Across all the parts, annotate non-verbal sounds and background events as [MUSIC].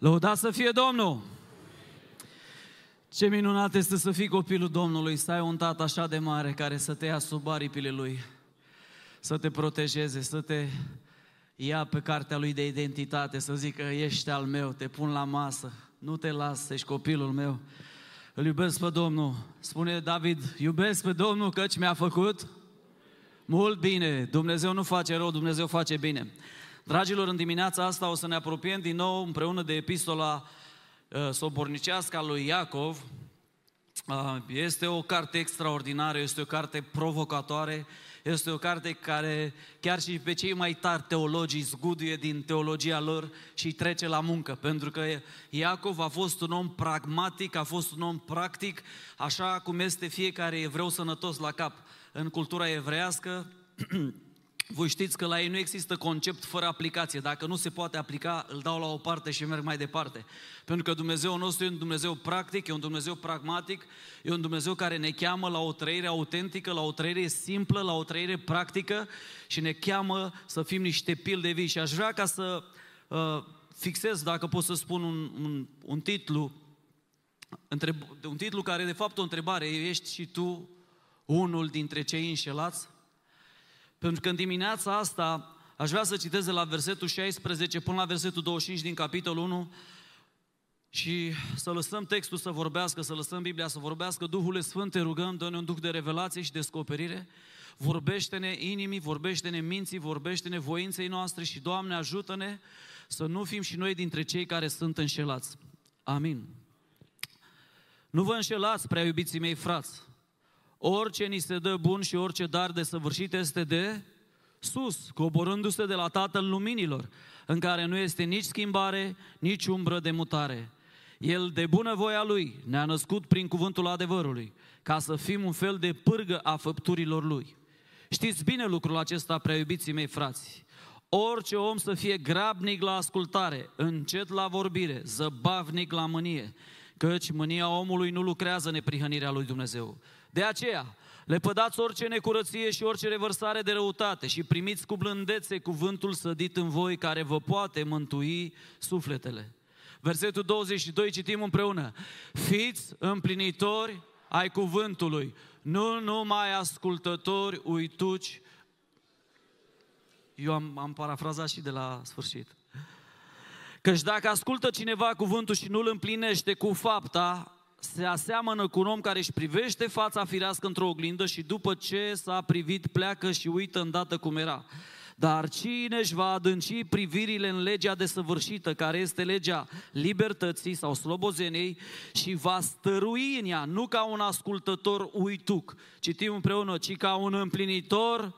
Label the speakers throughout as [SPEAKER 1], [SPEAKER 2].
[SPEAKER 1] Lăudat să fie Domnul! Ce minunat este să fii copilul Domnului, să ai un tată așa de mare care să te ia sub aripile Lui, să te protejeze, să te ia pe cartea Lui de identitate, să zică ești al meu, te pun la masă, nu te las, ești copilul meu. Îl iubesc pe Domnul. Spune David, iubesc pe Domnul căci mi-a făcut mult bine. Dumnezeu nu face rău, Dumnezeu face bine. Dragilor, în dimineața asta o să ne apropiem din nou împreună de epistola uh, sobornicească a lui Iacov. Uh, este o carte extraordinară, este o carte provocatoare, este o carte care chiar și pe cei mai tari teologii zguduie din teologia lor și îi trece la muncă, pentru că Iacov a fost un om pragmatic, a fost un om practic, așa cum este fiecare evreu sănătos la cap. În cultura evreiască, [CLEARS THROAT] Voi știți că la ei nu există concept fără aplicație. Dacă nu se poate aplica, îl dau la o parte și merg mai departe. Pentru că Dumnezeu nostru e un Dumnezeu practic, e un Dumnezeu pragmatic, e un Dumnezeu care ne cheamă la o trăire autentică, la o trăire simplă, la o trăire practică și ne cheamă să fim niște pilde vii. Și aș vrea ca să uh, fixez, dacă pot să spun un, un, un titlu, întreb, un titlu care de fapt o întrebare, ești și tu unul dintre cei înșelați? Pentru că în dimineața asta aș vrea să citez de la versetul 16 până la versetul 25 din capitolul 1 și să lăsăm textul să vorbească, să lăsăm Biblia să vorbească. Duhul Sfânt te rugăm, dă-ne un duh de revelație și descoperire. Vorbește-ne inimii, vorbește-ne minții, vorbește-ne voinței noastre și, Doamne, ajută-ne să nu fim și noi dintre cei care sunt înșelați. Amin. Nu vă înșelați, prea iubiții mei frați, Orice ni se dă bun și orice dar de săvârșit este de sus, coborându-se de la Tatăl Luminilor, în care nu este nici schimbare, nici umbră de mutare. El, de bună voia Lui, ne-a născut prin cuvântul adevărului, ca să fim un fel de pârgă a făpturilor Lui. Știți bine lucrul acesta, prea iubiții mei frați. Orice om să fie grabnic la ascultare, încet la vorbire, zăbavnic la mânie, căci mânia omului nu lucrează neprihănirea lui Dumnezeu. De aceea, lepădați orice necurăție și orice revărsare de răutate și primiți cu blândețe cuvântul sădit în voi care vă poate mântui sufletele. Versetul 22 citim împreună. Fiți împlinitori ai cuvântului, nu numai ascultători uituci. Eu am, am parafrazat și de la sfârșit. Căci dacă ascultă cineva cuvântul și nu îl împlinește cu fapta, se aseamănă cu un om care își privește fața firească într-o oglindă și după ce s-a privit pleacă și uită îndată cum era. Dar cine își va adânci privirile în legea desăvârșită, care este legea libertății sau slobozeniei, și va stărui în ea, nu ca un ascultător uituc, citim împreună, ci ca un împlinitor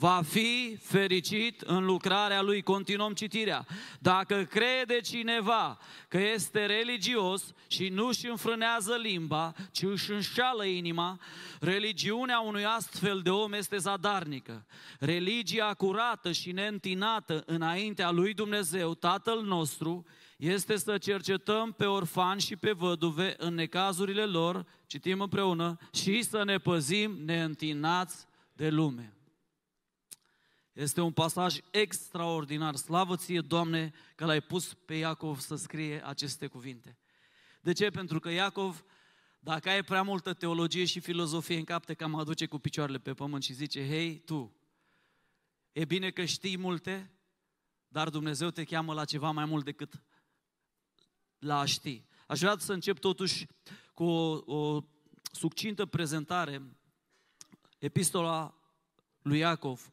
[SPEAKER 1] va fi fericit în lucrarea lui. Continuăm citirea. Dacă crede cineva că este religios și nu își înfrânează limba, ci își înșală inima, religiunea unui astfel de om este zadarnică. Religia curată și neîntinată înaintea lui Dumnezeu, Tatăl nostru, este să cercetăm pe orfani și pe văduve în necazurile lor, citim împreună, și să ne păzim neîntinați de lume. Este un pasaj extraordinar. Slavă ție, Doamne, că l-ai pus pe Iacov să scrie aceste cuvinte. De ce? Pentru că Iacov, dacă ai prea multă teologie și filozofie în cap, te cam aduce cu picioarele pe pământ și zice, hei, tu, e bine că știi multe, dar Dumnezeu te cheamă la ceva mai mult decât la a ști. Aș vrea să încep totuși cu o, o succintă prezentare, epistola lui Iacov,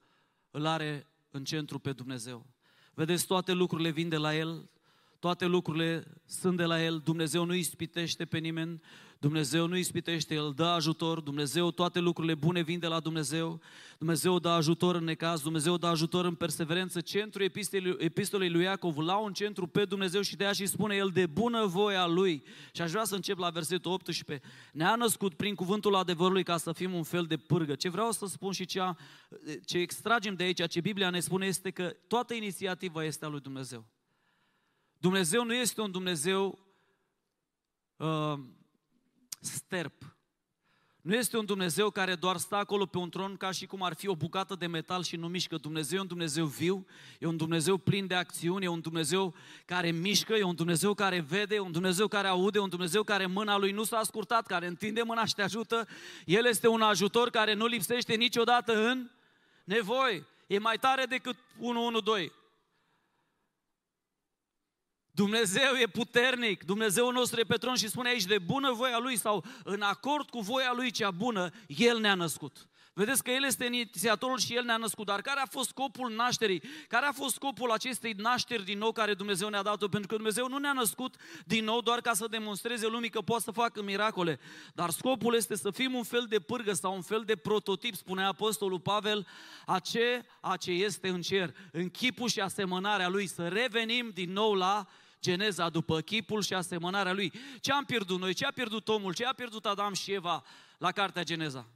[SPEAKER 1] îl are în centru pe Dumnezeu. Vedeți, toate lucrurile vin de la El, toate lucrurile sunt de la El, Dumnezeu nu ispitește pe nimeni, Dumnezeu nu ispitește, El dă ajutor, Dumnezeu, toate lucrurile bune vin de la Dumnezeu, Dumnezeu dă ajutor în necaz, Dumnezeu dă ajutor în perseverență. Centrul epistolei lui Iacov la un centru pe Dumnezeu și de aia și spune El de bună voia Lui. Și aș vrea să încep la versetul 18. Ne-a născut prin cuvântul adevărului ca să fim un fel de pârgă. Ce vreau să spun și ce, ce extragem de aici, ce Biblia ne spune este că toată inițiativa este a lui Dumnezeu. Dumnezeu nu este un Dumnezeu uh, sterp. Nu este un Dumnezeu care doar stă acolo pe un tron ca și cum ar fi o bucată de metal și nu mișcă. Dumnezeu e un Dumnezeu viu, e un Dumnezeu plin de acțiuni, e un Dumnezeu care mișcă, e un Dumnezeu care vede, e un Dumnezeu care aude, e un Dumnezeu care mâna lui nu s-a scurtat, care întinde mâna și te ajută. El este un ajutor care nu lipsește niciodată în nevoie. E mai tare decât 112. Dumnezeu e puternic, Dumnezeu nostru e pe tron și spune aici de bună voia Lui sau în acord cu voia Lui cea bună, El ne-a născut. Vedeți că El este inițiatorul și El ne-a născut. Dar care a fost scopul nașterii? Care a fost scopul acestei nașteri din nou care Dumnezeu ne-a dat-o? Pentru că Dumnezeu nu ne-a născut din nou doar ca să demonstreze lumii că poate să facă miracole. Dar scopul este să fim un fel de pârgă sau un fel de prototip, spune Apostolul Pavel, a ce, a ce este în cer. În chipul și asemănarea Lui, să revenim din nou la Geneza după chipul și asemănarea lui. Ce am pierdut noi? Ce a pierdut omul? Ce a pierdut Adam și Eva la cartea Geneza?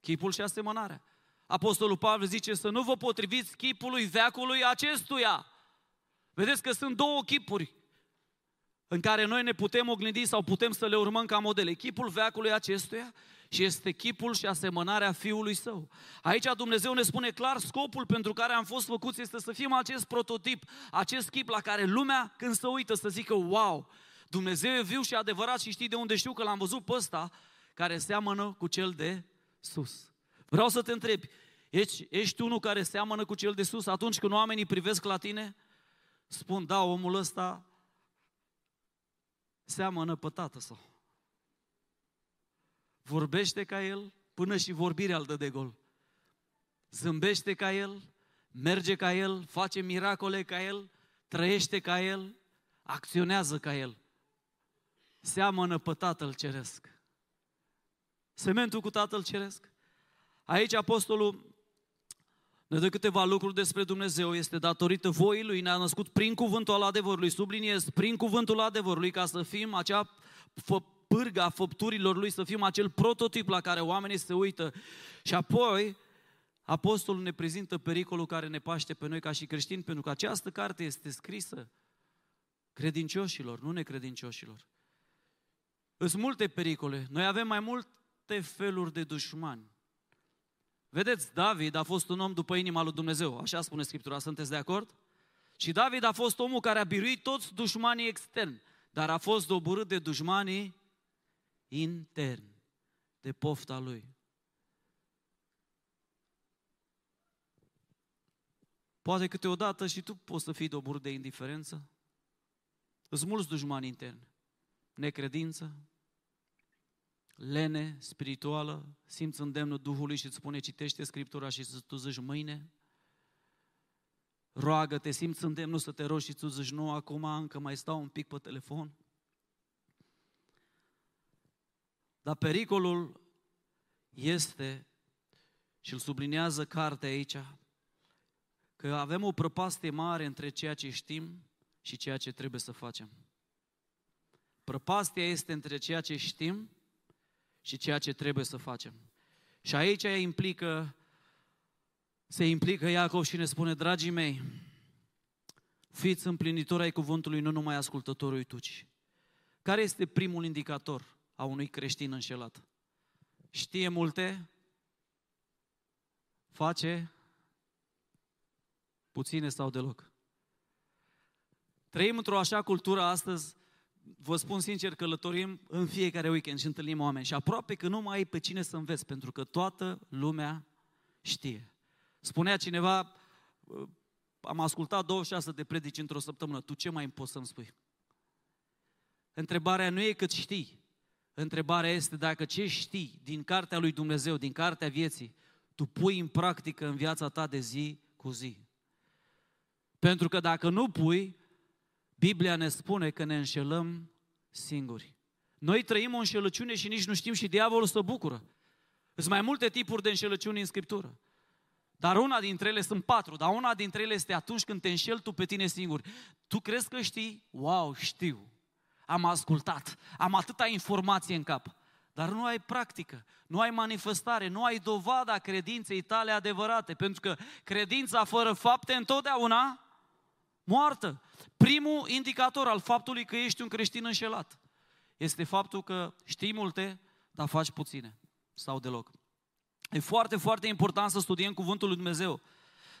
[SPEAKER 1] Chipul și asemănarea. Apostolul Pavel zice să nu vă potriviți chipului veacului acestuia. Vedeți că sunt două chipuri în care noi ne putem oglindi sau putem să le urmăm ca modele. Chipul veacului acestuia și este chipul și asemănarea Fiului Său. Aici Dumnezeu ne spune clar, scopul pentru care am fost făcuți este să fim acest prototip, acest chip la care lumea când se uită să zică, wow, Dumnezeu e viu și adevărat și știi de unde știu că l-am văzut pe ăsta care seamănă cu cel de sus. Vreau să te întreb, ești, ești unul care seamănă cu cel de sus atunci când oamenii privesc la tine? Spun, da, omul ăsta seamănă pe tată sau vorbește ca el, până și vorbirea îl dă de gol. Zâmbește ca el, merge ca el, face miracole ca el, trăiește ca el, acționează ca el. Seamănă pe Tatăl Ceresc. Sementul cu Tatăl Ceresc. Aici apostolul ne dă câteva lucruri despre Dumnezeu, este datorită voii Lui, ne-a născut prin cuvântul al adevărului, subliniez, prin cuvântul adevărului, ca să fim acea pârga făpturilor lui, să fim acel prototip la care oamenii se uită. Și apoi, apostolul ne prezintă pericolul care ne paște pe noi ca și creștini, pentru că această carte este scrisă credincioșilor, nu necredincioșilor. Sunt multe pericole. Noi avem mai multe feluri de dușmani. Vedeți, David a fost un om după inima lui Dumnezeu, așa spune Scriptura, sunteți de acord? Și David a fost omul care a biruit toți dușmanii externi, dar a fost doborât de dușmanii intern de pofta lui. Poate câteodată și tu poți să fii dobor de indiferență. Sunt mulți dușmani interni. Necredință, lene spirituală, simți îndemnul Duhului și îți spune citește Scriptura și să tu zici mâine. Roagă-te, simți îndemnul să te rogi și tu zici nu, acum încă mai stau un pic pe telefon. Dar pericolul este, și îl sublinează cartea aici, că avem o prăpastie mare între ceea ce știm și ceea ce trebuie să facem. Prăpastia este între ceea ce știm și ceea ce trebuie să facem. Și aici implică, se implică Iacov și ne spune, dragii mei, fiți împlinitori ai cuvântului, nu numai ascultătorului tuci. Care este primul indicator? A unui creștin înșelat. Știe multe, face puține sau deloc. Trăim într-o așa cultură astăzi, vă spun sincer, călătorim în fiecare weekend și întâlnim oameni și aproape că nu mai ai pe cine să înveți, pentru că toată lumea știe. Spunea cineva, am ascultat 26 de predici într-o săptămână, tu ce mai poți să-mi spui? Întrebarea nu e cât știi, Întrebarea este dacă ce știi din cartea lui Dumnezeu, din cartea vieții, tu pui în practică în viața ta de zi cu zi. Pentru că dacă nu pui, Biblia ne spune că ne înșelăm singuri. Noi trăim o înșelăciune și nici nu știm și diavolul să bucură. Sunt mai multe tipuri de înșelăciuni în Scriptură. Dar una dintre ele sunt patru, dar una dintre ele este atunci când te înșeli tu pe tine singur. Tu crezi că știi? Wow, știu am ascultat, am atâta informație în cap, dar nu ai practică, nu ai manifestare, nu ai dovada credinței tale adevărate, pentru că credința fără fapte întotdeauna moartă. Primul indicator al faptului că ești un creștin înșelat este faptul că știi multe, dar faci puține sau deloc. E foarte, foarte important să studiem Cuvântul lui Dumnezeu.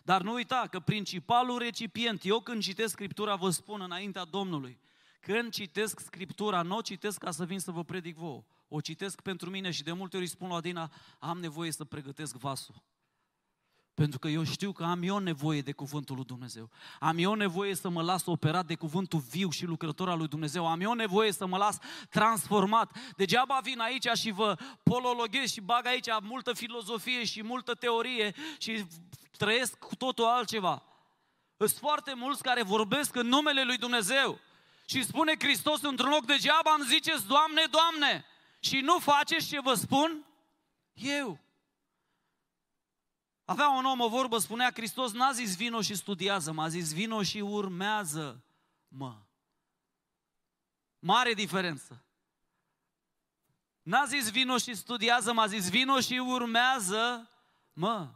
[SPEAKER 1] Dar nu uita că principalul recipient, eu când citesc Scriptura vă spun înaintea Domnului, când citesc Scriptura, nu o citesc ca să vin să vă predic vouă, o citesc pentru mine și de multe ori spun la Adina, am nevoie să pregătesc vasul. Pentru că eu știu că am eu nevoie de cuvântul lui Dumnezeu. Am eu nevoie să mă las operat de cuvântul viu și lucrător al lui Dumnezeu. Am eu nevoie să mă las transformat. Degeaba vin aici și vă polologhez și bag aici multă filozofie și multă teorie și trăiesc cu totul altceva. Sunt foarte mulți care vorbesc în numele lui Dumnezeu. Și spune Hristos într-un loc, degeaba îmi ziceți, Doamne, Doamne, și nu faceți ce vă spun eu. Avea un om o vorbă, spunea Hristos, n-a zis vino și studiază, m-a zis vino și urmează, mă. Mare diferență. N-a zis vino și studiază, m-a zis vino și urmează, mă.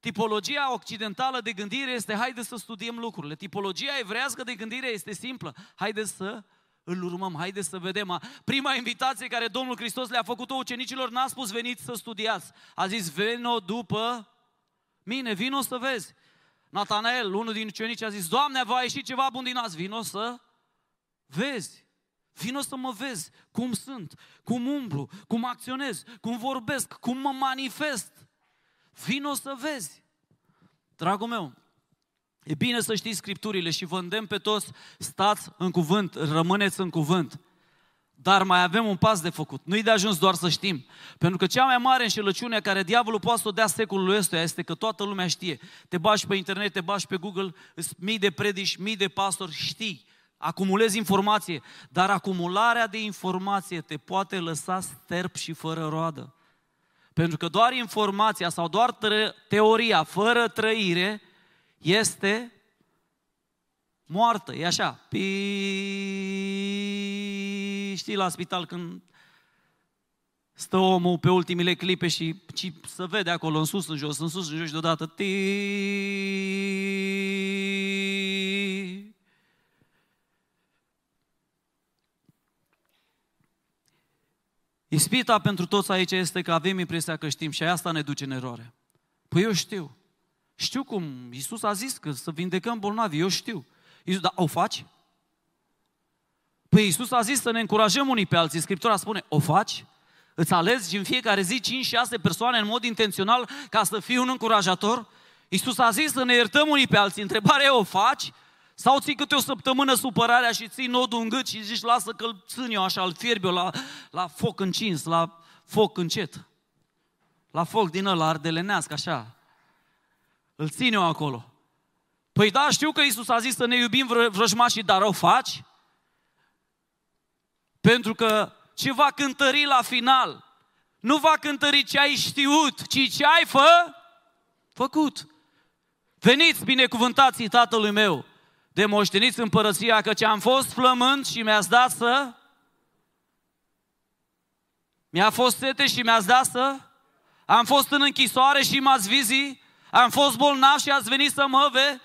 [SPEAKER 1] Tipologia occidentală de gândire este haide să studiem lucrurile. Tipologia evrească de gândire este simplă. Haide să îl urmăm, haide să vedem. Prima invitație care Domnul Hristos le-a făcut-o ucenicilor n-a spus veniți să studiați. A zis veno după mine, vino să vezi. Natanael, unul din ucenici, a zis, Doamne, va ieși ceva bun din azi, vino să vezi. Vino să mă vezi cum sunt, cum umblu, cum acționez, cum vorbesc, cum mă manifest. Vino să vezi. Dragul meu, e bine să știți Scripturile și vă îndemn pe toți, stați în cuvânt, rămâneți în cuvânt. Dar mai avem un pas de făcut. Nu-i de ajuns doar să știm. Pentru că cea mai mare înșelăciune care diavolul poate să o dea secolului ăsta este că toată lumea știe. Te bași pe internet, te bași pe Google, mii de predici, mii de pastori, știi. Acumulezi informație, dar acumularea de informație te poate lăsa sterp și fără roadă. Pentru că doar informația sau doar teoria fără trăire este moartă. E așa. Pi... Știi la spital când stă omul pe ultimile clipe și, și să vede acolo în sus, în jos, în sus, în jos și deodată ti... Ispita pentru toți aici este că avem impresia că știm și asta ne duce în eroare. Păi eu știu. Știu cum Iisus a zis că să vindecăm bolnavi, eu știu. Iisus, dar o faci? Păi Iisus a zis să ne încurajăm unii pe alții. Scriptura spune, o faci? Îți alegi în fiecare zi 5-6 persoane în mod intențional ca să fii un încurajator? Iisus a zis să ne iertăm unii pe alții. Întrebarea e, o faci? Sau ții câte o săptămână supărarea și ții nodul în gât și zici, lasă că-l țin eu așa, îl fierbi eu la, la foc încins, la foc încet. La foc din ăla ardelenească, așa. Îl țin eu acolo. Păi da, știu că Isus a zis să ne iubim vrăjmașii, dar o faci? Pentru că ce va cântări la final nu va cântări ce ai știut, ci ce ai fă, făcut. Veniți binecuvântații tatălui meu, de moșteniți împărăția, că ce am fost flământ și mi-ați dat să... Mi-a fost sete și mi-ați dat să... Am fost în închisoare și m-ați vizit. Am fost bolnav și ați venit să mă ve...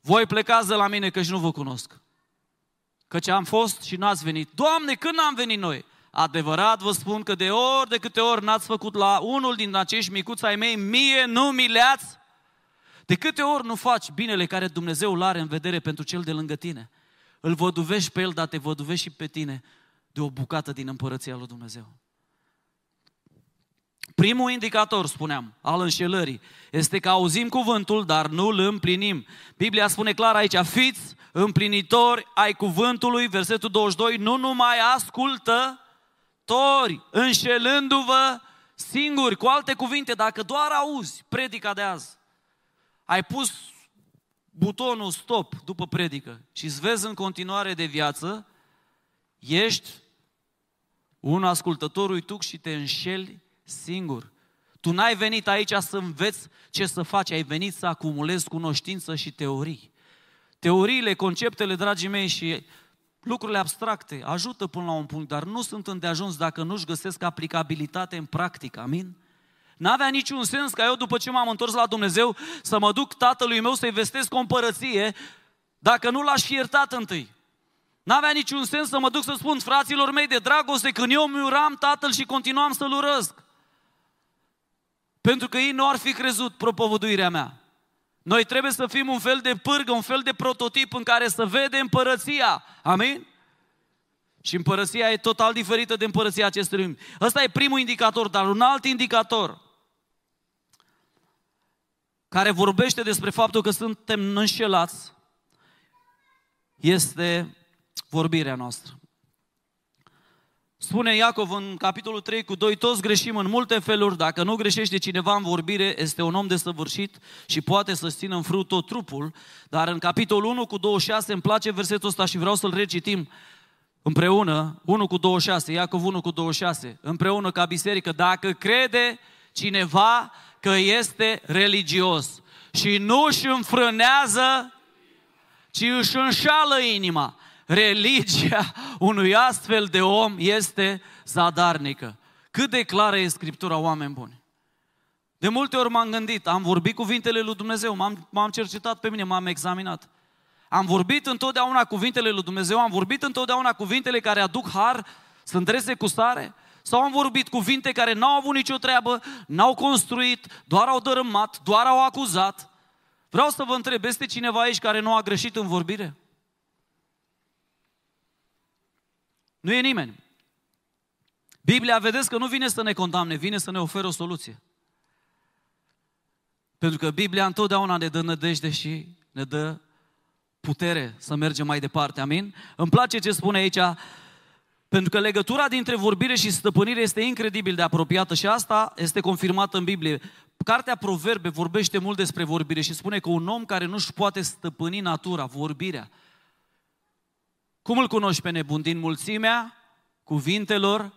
[SPEAKER 1] Voi plecați de la mine că și nu vă cunosc. Căci am fost și n-ați venit. Doamne, când am venit noi? Adevărat vă spun că de ori de câte ori n-ați făcut la unul din acești micuți ai mei, mie nu mi le-ați. De câte ori nu faci binele care Dumnezeu îl are în vedere pentru cel de lângă tine? Îl văduvești pe el, dar te văduvești și pe tine de o bucată din împărăția lui Dumnezeu. Primul indicator, spuneam, al înșelării, este că auzim cuvântul, dar nu îl împlinim. Biblia spune clar aici, fiți împlinitori ai cuvântului, versetul 22, nu numai ascultă, tori, înșelându-vă singuri. Cu alte cuvinte, dacă doar auzi predica de azi, ai pus butonul stop după predică și îți vezi în continuare de viață, ești un ascultător uituc și te înșeli singur. Tu n-ai venit aici să înveți ce să faci, ai venit să acumulezi cunoștință și teorii. Teoriile, conceptele, dragii mei, și lucrurile abstracte ajută până la un punct, dar nu sunt îndeajuns dacă nu-și găsesc aplicabilitate în practică. Amin? N-avea niciun sens ca eu, după ce m-am întors la Dumnezeu, să mă duc tatălui meu să-i vestesc o împărăție, dacă nu l-aș fi iertat întâi. N-avea niciun sens să mă duc să spun fraților mei de dragoste când eu mi uram tatăl și continuam să-l urăsc. Pentru că ei nu ar fi crezut propovăduirea mea. Noi trebuie să fim un fel de pârgă, un fel de prototip în care să vede împărăția. Amin? Și împărăția e total diferită de împărăția acestui lumi. Ăsta e primul indicator, dar un alt indicator care vorbește despre faptul că suntem înșelați este vorbirea noastră. Spune Iacov în capitolul 3 cu 2, toți greșim în multe feluri, dacă nu greșește cineva în vorbire, este un om desăvârșit și poate să țină în frut tot trupul, dar în capitolul 1 cu 26 îmi place versetul ăsta și vreau să-l recitim împreună, 1 cu 26, Iacov 1 cu 26, împreună ca biserică, dacă crede cineva că este religios și nu își înfrânează, ci își înșală inima, religia unui astfel de om este zadarnică. Cât de clară e Scriptura, oameni buni? De multe ori m-am gândit, am vorbit cuvintele lui Dumnezeu, m-am, m-am cercetat pe mine, m-am examinat. Am vorbit întotdeauna cuvintele lui Dumnezeu, am vorbit întotdeauna cuvintele care aduc har, sunt drese cu sare, sau am vorbit cuvinte care n-au avut nicio treabă, n-au construit, doar au dărâmat, doar au acuzat. Vreau să vă întreb, este cineva aici care nu a greșit în vorbire? Nu e nimeni. Biblia, vedeți că nu vine să ne condamne, vine să ne oferă o soluție. Pentru că Biblia întotdeauna ne dă nădejde și ne dă putere să mergem mai departe. Amin? Îmi place ce spune aici, pentru că legătura dintre vorbire și stăpânire este incredibil de apropiată și asta este confirmată în Biblie. Cartea Proverbe vorbește mult despre vorbire și spune că un om care nu-și poate stăpâni natura, vorbirea, cum îl cunoști pe nebun? Din mulțimea cuvintelor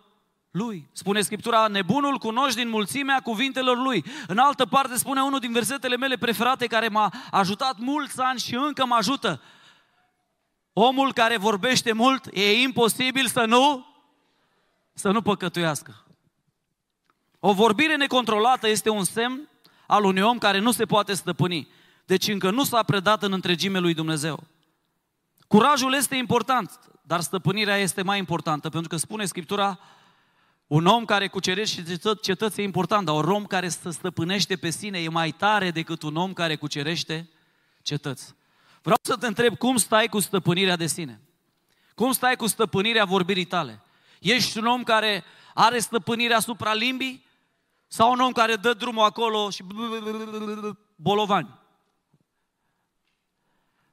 [SPEAKER 1] lui. Spune Scriptura, nebunul cunoști din mulțimea cuvintelor lui. În altă parte spune unul din versetele mele preferate care m-a ajutat mulți ani și încă mă ajută. Omul care vorbește mult, e imposibil să nu, să nu păcătuiască. O vorbire necontrolată este un semn al unui om care nu se poate stăpâni. Deci încă nu s-a predat în întregime lui Dumnezeu. Curajul este important, dar stăpânirea este mai importantă, pentru că spune Scriptura, un om care cucerește cetăți e important, dar un om care se stăpânește pe sine e mai tare decât un om care cucerește cetăți. Vreau să te întreb cum stai cu stăpânirea de sine. Cum stai cu stăpânirea vorbirii tale? Ești un om care are stăpânirea asupra limbii? Sau un om care dă drumul acolo și bolovani?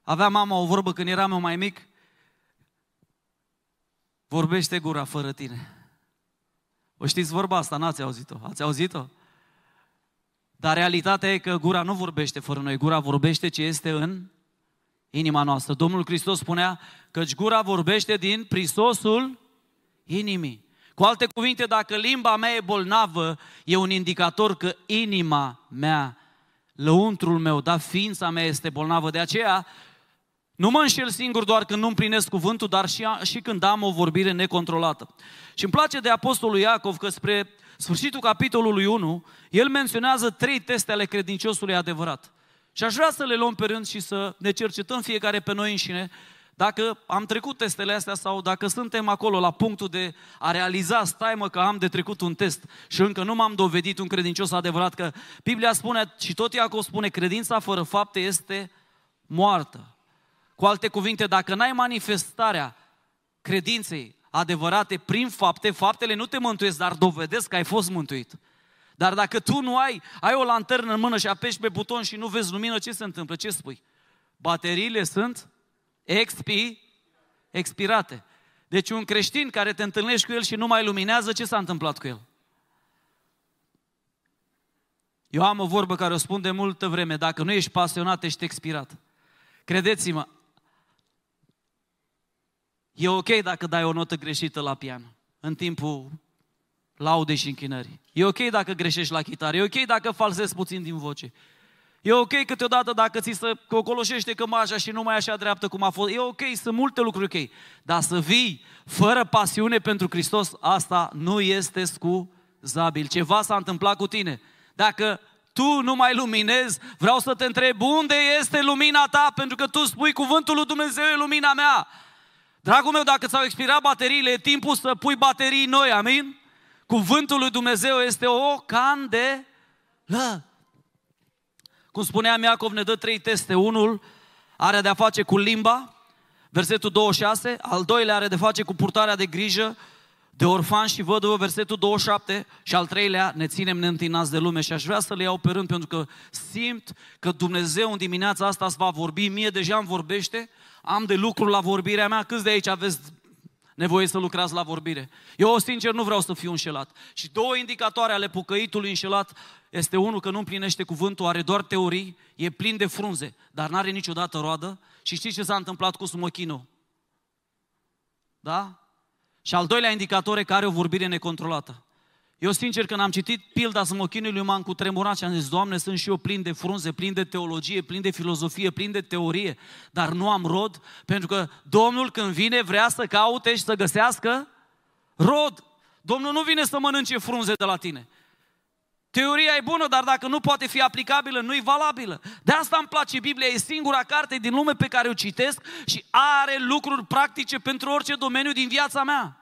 [SPEAKER 1] Avea mama o vorbă când eram eu mai mic, vorbește gura fără tine. O știți vorba asta, n-ați auzit-o? Ați auzit-o? Dar realitatea e că gura nu vorbește fără noi, gura vorbește ce este în inima noastră. Domnul Hristos spunea că gura vorbește din prisosul inimii. Cu alte cuvinte, dacă limba mea e bolnavă, e un indicator că inima mea, lăuntrul meu, da, ființa mea este bolnavă. De aceea, nu mă înșel singur doar când nu împlinesc cuvântul, dar și, și când am o vorbire necontrolată. Și îmi place de Apostolul Iacov că spre sfârșitul capitolului 1, el menționează trei teste ale credinciosului adevărat. Și aș vrea să le luăm pe rând și să ne cercetăm fiecare pe noi înșine dacă am trecut testele astea sau dacă suntem acolo la punctul de a realiza, stai mă că am de trecut un test și încă nu m-am dovedit un credincios adevărat, că Biblia spune și tot Iacov spune, credința fără fapte este moartă. Cu alte cuvinte, dacă n-ai manifestarea credinței adevărate prin fapte, faptele nu te mântuiesc, dar dovedesc că ai fost mântuit. Dar dacă tu nu ai, ai o lanternă în mână și apeși pe buton și nu vezi lumină, ce se întâmplă? Ce spui? Bateriile sunt expi, expirate. Deci un creștin care te întâlnești cu el și nu mai luminează, ce s-a întâmplat cu el? Eu am o vorbă care o spun de multă vreme, dacă nu ești pasionat, ești expirat. Credeți-mă, E ok dacă dai o notă greșită la pian în timpul laudei și închinării. E ok dacă greșești la chitară. E ok dacă falsezi puțin din voce. E ok câteodată dacă ți se cocoloșește cămașa și nu mai așa dreaptă cum a fost. E ok, sunt multe lucruri ok. Dar să vii fără pasiune pentru Hristos, asta nu este scuzabil. Ceva s-a întâmplat cu tine. Dacă tu nu mai luminezi, vreau să te întreb unde este lumina ta, pentru că tu spui cuvântul lui Dumnezeu e lumina mea. Dragul meu, dacă ți-au expirat bateriile, e timpul să pui baterii noi, amin? Cuvântul lui Dumnezeu este o candelă. Cum spuneam, Iacov ne dă trei teste. Unul are de-a face cu limba, versetul 26. Al doilea are de face cu purtarea de grijă de orfan și văduvă, versetul 27. Și al treilea, ne ținem neîntinați de lume. Și aș vrea să le iau pe rând, pentru că simt că Dumnezeu în dimineața asta îți va vorbi. Mie deja îmi vorbește. Am de lucru la vorbirea mea. Câți de aici aveți nevoie să lucrați la vorbire. Eu, sincer, nu vreau să fiu înșelat. Și două indicatoare ale pocăitului înșelat este unul că nu împlinește cuvântul, are doar teorii, e plin de frunze, dar nu are niciodată roadă. Și știți ce s-a întâmplat cu Smochino? Da? Și al doilea indicator e că are o vorbire necontrolată. Eu, sincer, când am citit pilda smochinului, m-am cutremurat și am zis, Doamne, sunt și eu plin de frunze, plin de teologie, plin de filozofie, plin de teorie, dar nu am rod, pentru că Domnul când vine vrea să caute și să găsească rod. Domnul nu vine să mănânce frunze de la tine. Teoria e bună, dar dacă nu poate fi aplicabilă, nu e valabilă. De asta îmi place Biblia, e singura carte din lume pe care o citesc și are lucruri practice pentru orice domeniu din viața mea.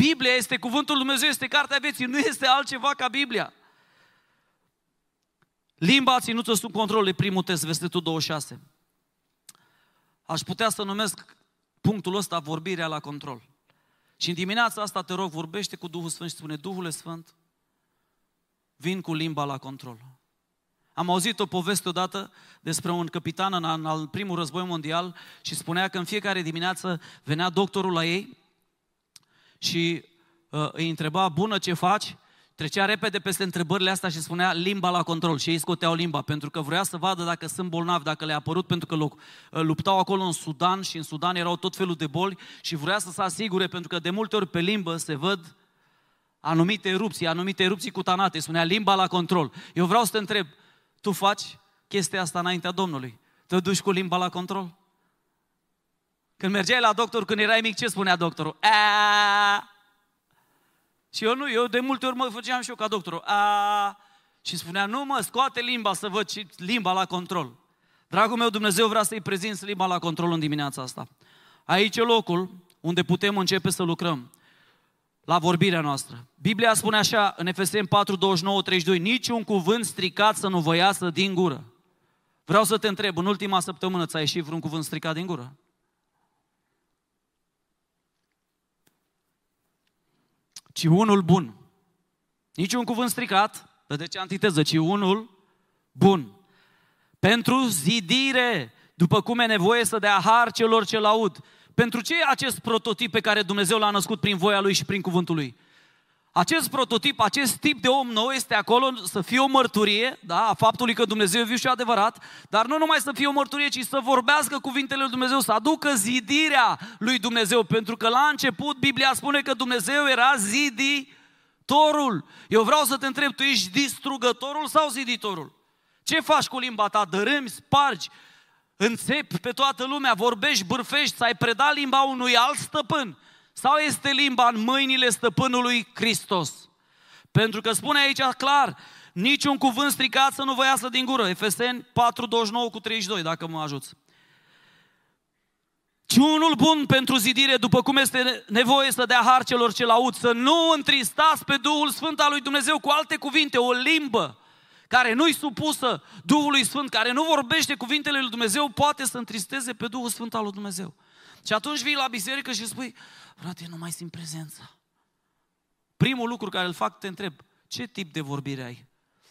[SPEAKER 1] Biblia este cuvântul Lui Dumnezeu, este cartea vieții, nu este altceva ca Biblia. Limba ținută sub control, e primul test, versetul 26. Aș putea să numesc punctul ăsta vorbirea la control. Și în dimineața asta te rog, vorbește cu Duhul Sfânt și spune, Duhul Sfânt, vin cu limba la control. Am auzit o poveste odată despre un capitan în al primul război mondial și spunea că în fiecare dimineață venea doctorul la ei și uh, îi întreba, bună, ce faci? Trecea repede peste întrebările astea și spunea limba la control și ei scoteau limba pentru că vrea să vadă dacă sunt bolnavi, dacă le-a apărut, pentru că uh, luptau acolo în Sudan și în Sudan erau tot felul de boli și vrea să se asigure pentru că de multe ori pe limbă se văd anumite erupții, anumite erupții cutanate, spunea limba la control. Eu vreau să te întreb, tu faci chestia asta înaintea Domnului? Te duci cu limba la control? Când mergeai la doctor, când erai mic, ce spunea doctorul? A! Și eu nu, eu de multe ori mă făceam și eu ca doctorul. A! Și spunea, nu mă, scoate limba să văd și limba la control. Dragul meu, Dumnezeu vrea să-i prezinți limba la control în dimineața asta. Aici e locul unde putem începe să lucrăm la vorbirea noastră. Biblia spune așa în Efeseni 4, 29, 32, niciun cuvânt stricat să nu vă iasă din gură. Vreau să te întreb, în ultima săptămână ți-a ieșit vreun cuvânt stricat din gură? Ci unul bun. Nici un cuvânt stricat, vedeți antiteză, ci unul bun. Pentru zidire, după cum e nevoie să dea har celor ce laud. Pentru ce e acest prototip pe care Dumnezeu l-a născut prin voia Lui și prin cuvântul Lui? Acest prototip, acest tip de om nou este acolo să fie o mărturie, da, a faptului că Dumnezeu e viu și adevărat, dar nu numai să fie o mărturie, ci să vorbească cuvintele lui Dumnezeu, să aducă zidirea lui Dumnezeu, pentru că la început Biblia spune că Dumnezeu era ziditorul. Eu vreau să te întreb, tu ești distrugătorul sau ziditorul? Ce faci cu limba ta? Dărâmi, spargi, înțepi pe toată lumea, vorbești, bârfești, să ai predat limba unui alt stăpân. Sau este limba în mâinile stăpânului Hristos? Pentru că spune aici clar, niciun cuvânt stricat să nu vă iasă din gură. Efeseni 4, 29 cu 32, dacă mă ajuți. Ci unul bun pentru zidire, după cum este nevoie să dea har celor ce laud, să nu întristați pe Duhul Sfânt al lui Dumnezeu cu alte cuvinte, o limbă care nu-i supusă Duhului Sfânt, care nu vorbește cuvintele lui Dumnezeu, poate să întristeze pe Duhul Sfânt al lui Dumnezeu. Și atunci vii la biserică și spui, frate, nu mai simt prezența. Primul lucru care îl fac, te întreb, ce tip de vorbire ai?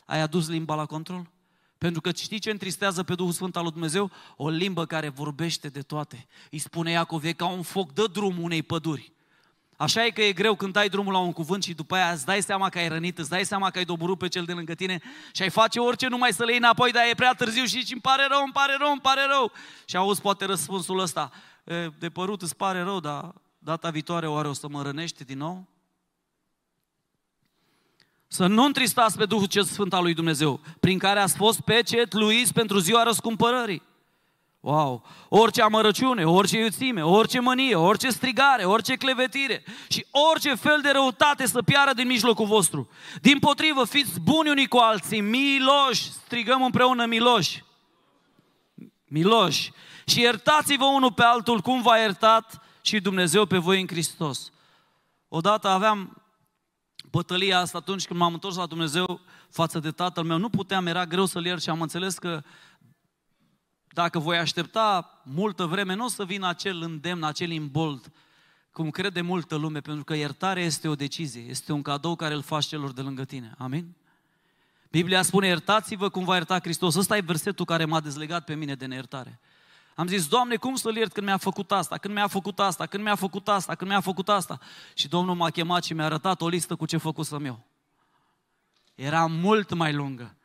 [SPEAKER 1] Ai adus limba la control? Pentru că știi ce întristează pe Duhul Sfânt al lui Dumnezeu? O limbă care vorbește de toate. Îi spune Iacov, e ca un foc, dă drumul unei păduri. Așa e că e greu când dai drumul la un cuvânt și după aia îți dai seama că ai rănit, îți dai seama că ai doborât pe cel de lângă tine și ai face orice numai să le iei înapoi, dar e prea târziu și zici, îmi pare rău, îmi pare rău, îmi pare rău. Și auzi poate răspunsul ăsta, de părut îți pare rău, dar data viitoare oare o să mă rănește din nou? Să nu întristați pe Duhul cel Sfânt al lui Dumnezeu, prin care ați fost pecetluiți pentru ziua răscumpărării. Wow! Orice amărăciune, orice iuțime, orice mânie, orice strigare, orice clevetire și orice fel de răutate să piară din mijlocul vostru. Din potrivă, fiți buni unii cu alții, miloși, strigăm împreună miloși. Miloși. Și iertați-vă unul pe altul cum v-a iertat și Dumnezeu pe voi în Hristos. Odată aveam bătălia asta atunci când m-am întors la Dumnezeu față de tatăl meu. Nu puteam, era greu să-l iert și am înțeles că dacă voi aștepta multă vreme, nu o să vină acel îndemn, acel imbold, cum crede multă lume, pentru că iertarea este o decizie, este un cadou care îl faci celor de lângă tine. Amin? Biblia spune, iertați-vă cum va ierta Hristos. Ăsta e versetul care m-a dezlegat pe mine de neiertare. Am zis, Doamne, cum să-L iert când mi-a făcut asta, când mi-a făcut asta, când mi-a făcut asta, când mi-a făcut asta? Și Domnul m-a chemat și mi-a arătat o listă cu ce făcusem eu. Era mult mai lungă.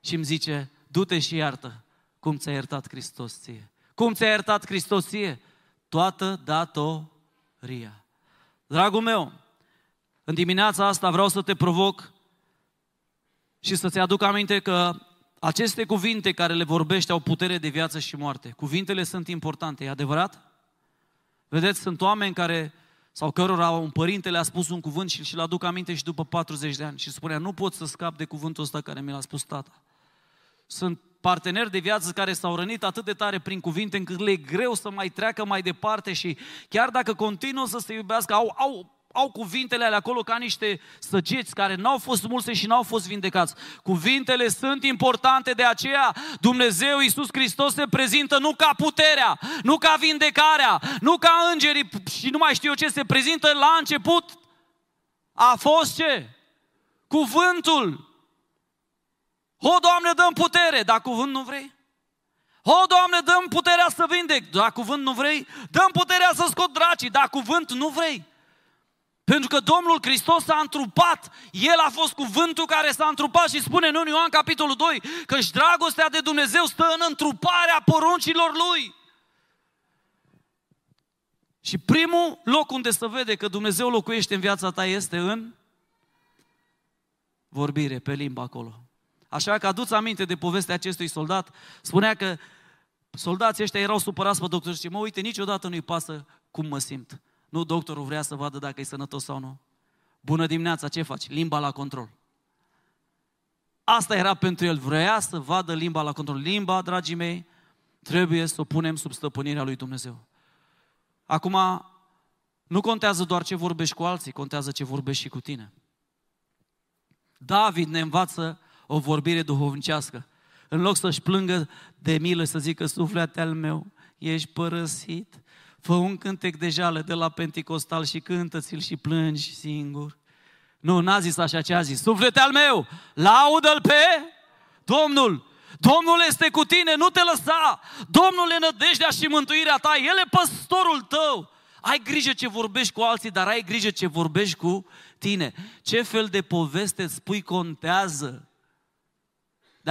[SPEAKER 1] Și îmi zice, du-te și iartă cum ți-a iertat Hristos ție. Cum ți-a iertat Hristos ție? Toată datoria. Dragul meu, în dimineața asta vreau să te provoc și să-ți aduc aminte că aceste cuvinte care le vorbești au putere de viață și moarte. Cuvintele sunt importante, e adevărat? Vedeți, sunt oameni care, sau cărora un părinte le-a spus un cuvânt și și-l aduc aminte și după 40 de ani și spunea, nu pot să scap de cuvântul ăsta care mi l-a spus tata. Sunt parteneri de viață care s-au rănit atât de tare prin cuvinte încât le e greu să mai treacă mai departe și chiar dacă continuă să se iubească, au, au au cuvintele alea acolo ca niște săgeți care n-au fost smulse și n-au fost vindecați. Cuvintele sunt importante, de aceea Dumnezeu Iisus Hristos se prezintă nu ca puterea, nu ca vindecarea, nu ca îngerii și nu mai știu eu ce, se prezintă la început. A fost ce? Cuvântul. O, Doamne, dăm putere, dar cuvânt nu vrei? O, Doamne, dăm puterea să vindec, dar cuvânt nu vrei? Dăm puterea să scot dracii, dar cuvânt nu vrei? Pentru că Domnul Hristos s-a întrupat, El a fost cuvântul care s-a întrupat și spune în Ioan capitolul 2 că și dragostea de Dumnezeu stă în întruparea poruncilor Lui. Și primul loc unde se vede că Dumnezeu locuiește în viața ta este în vorbire, pe limba acolo. Așa că aduți aminte de povestea acestui soldat. Spunea că soldații ăștia erau supărați pe doctor și mă uite, niciodată nu-i pasă cum mă simt. Nu doctorul vrea să vadă dacă e sănătos sau nu. Bună dimineața, ce faci? Limba la control. Asta era pentru el, vrea să vadă limba la control. Limba, dragii mei, trebuie să o punem sub stăpânirea lui Dumnezeu. Acum, nu contează doar ce vorbești cu alții, contează ce vorbești și cu tine. David ne învață o vorbire duhovnicească. În loc să-și plângă de milă, să zică, suflete al meu, ești părăsit, Fă un cântec de jale de la Pentecostal și cântă-ți-l și plângi singur. Nu, n-a zis așa ce a zis. Suflete al meu, laudă-l pe Domnul. Domnul este cu tine, nu te lăsa. Domnul e nădejdea și mântuirea ta. El e păstorul tău. Ai grijă ce vorbești cu alții, dar ai grijă ce vorbești cu tine. Ce fel de poveste îți spui contează.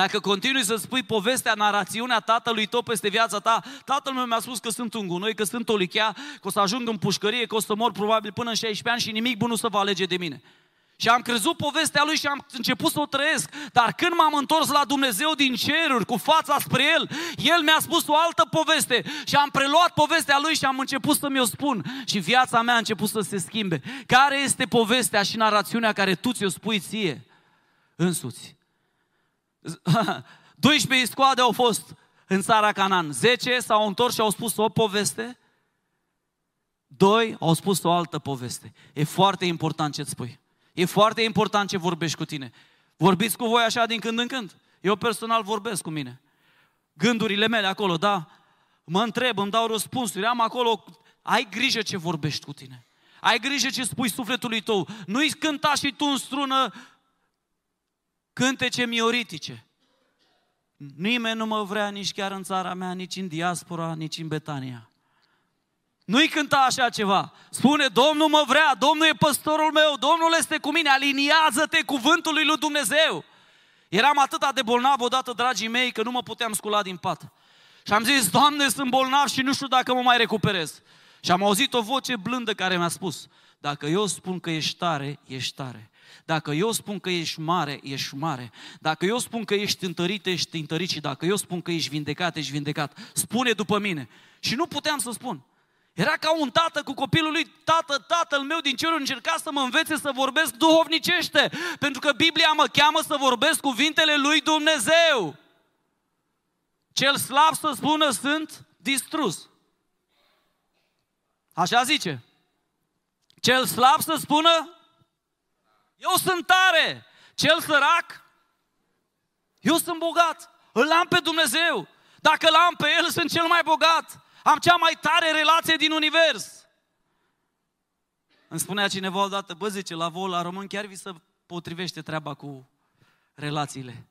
[SPEAKER 1] Dacă continui să spui povestea, narațiunea tatălui tău peste viața ta, tatăl meu mi-a spus că sunt un gunoi, că sunt o lichea, că o să ajung în pușcărie, că o să mor probabil până în 16 ani și nimic bun nu se va alege de mine. Și am crezut povestea lui și am început să o trăiesc. Dar când m-am întors la Dumnezeu din ceruri, cu fața spre El, El mi-a spus o altă poveste. Și am preluat povestea lui și am început să mi-o spun. Și viața mea a început să se schimbe. Care este povestea și narațiunea care tu ți-o spui ție însuți? [LAUGHS] 12 iscoade au fost în țara Canaan. 10 s-au întors și au spus o poveste. Doi au spus o altă poveste. E foarte important ce-ți spui. E foarte important ce vorbești cu tine. Vorbiți cu voi așa din când în când. Eu personal vorbesc cu mine. Gândurile mele acolo, da? Mă întreb, îmi dau răspunsuri, am acolo... Ai grijă ce vorbești cu tine. Ai grijă ce spui sufletului tău. Nu-i cânta și tu în strună cântece mioritice. Nimeni nu mă vrea nici chiar în țara mea, nici în diaspora, nici în Betania. Nu-i cânta așa ceva. Spune, Domnul mă vrea, Domnul e păstorul meu, Domnul este cu mine, aliniază-te cuvântului lui Dumnezeu. Eram atât de bolnav odată, dragii mei, că nu mă puteam scula din pat. Și am zis, Doamne, sunt bolnav și nu știu dacă mă mai recuperez. Și am auzit o voce blândă care mi-a spus, dacă eu spun că ești tare, ești tare. Dacă eu spun că ești mare, ești mare. Dacă eu spun că ești întărit, ești întărit. Și dacă eu spun că ești vindecat, ești vindecat. Spune după mine. Și nu puteam să spun. Era ca un tată cu copilul lui, tată, tatăl meu din cerul încerca să mă învețe să vorbesc duhovnicește, pentru că Biblia mă cheamă să vorbesc cuvintele lui Dumnezeu. Cel slab să spună sunt distrus. Așa zice. Cel slab să spună, eu sunt tare. Cel sărac, eu sunt bogat. Îl am pe Dumnezeu. Dacă l-am pe El, sunt cel mai bogat. Am cea mai tare relație din univers. Îmi spunea cineva odată, bă, zice, la vol, la român, chiar vi se potrivește treaba cu relațiile.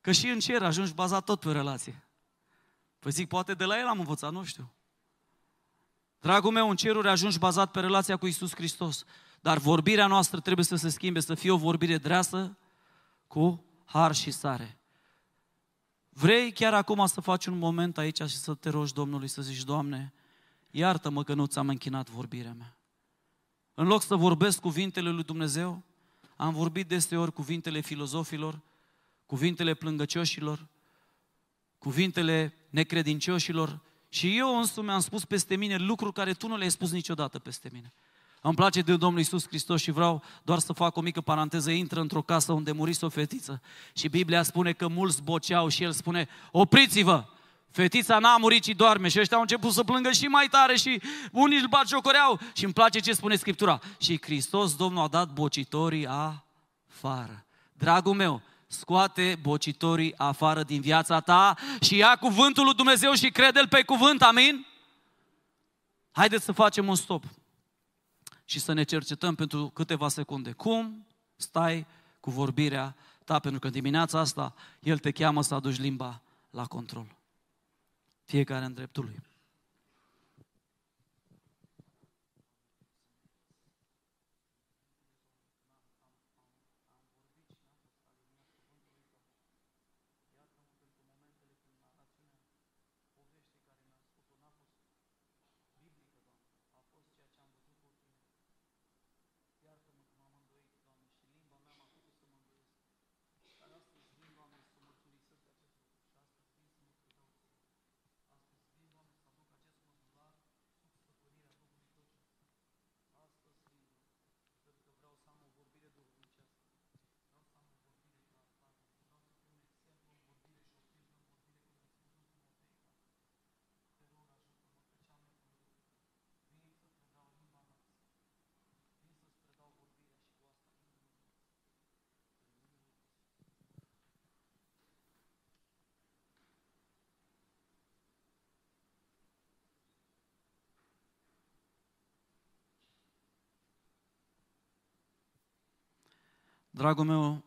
[SPEAKER 1] Că și în cer ajungi bazat tot pe relație. Păi zic, poate de la el am învățat, nu știu. Dragul meu, în ceruri ajungi bazat pe relația cu Isus Hristos. Dar vorbirea noastră trebuie să se schimbe, să fie o vorbire dreasă cu har și sare. Vrei chiar acum să faci un moment aici și să te rogi Domnului, să zici, Doamne, iartă-mă că nu ți-am închinat vorbirea mea. În loc să vorbesc cuvintele lui Dumnezeu, am vorbit deseori cuvintele filozofilor, cuvintele plângăcioșilor, cuvintele necredincioșilor și eu însumi am spus peste mine lucruri care tu nu le-ai spus niciodată peste mine. Îmi place de Domnul Isus Hristos și vreau doar să fac o mică paranteză. Intră într-o casă unde murise o fetiță și Biblia spune că mulți boceau și el spune, opriți-vă! Fetița n-a murit, ci doarme și ăștia au început să plângă și mai tare și unii îl batjocoreau și îmi place ce spune Scriptura. Și Hristos, Domnul, a dat bocitorii afară. Dragul meu, scoate bocitorii afară din viața ta și ia cuvântul lui Dumnezeu și crede-l pe cuvânt, amin? Haideți să facem un stop și să ne cercetăm pentru câteva secunde. Cum stai cu vorbirea ta? Pentru că dimineața asta El te cheamă să aduci limba la control. Fiecare în dreptul lui. Dragul meu,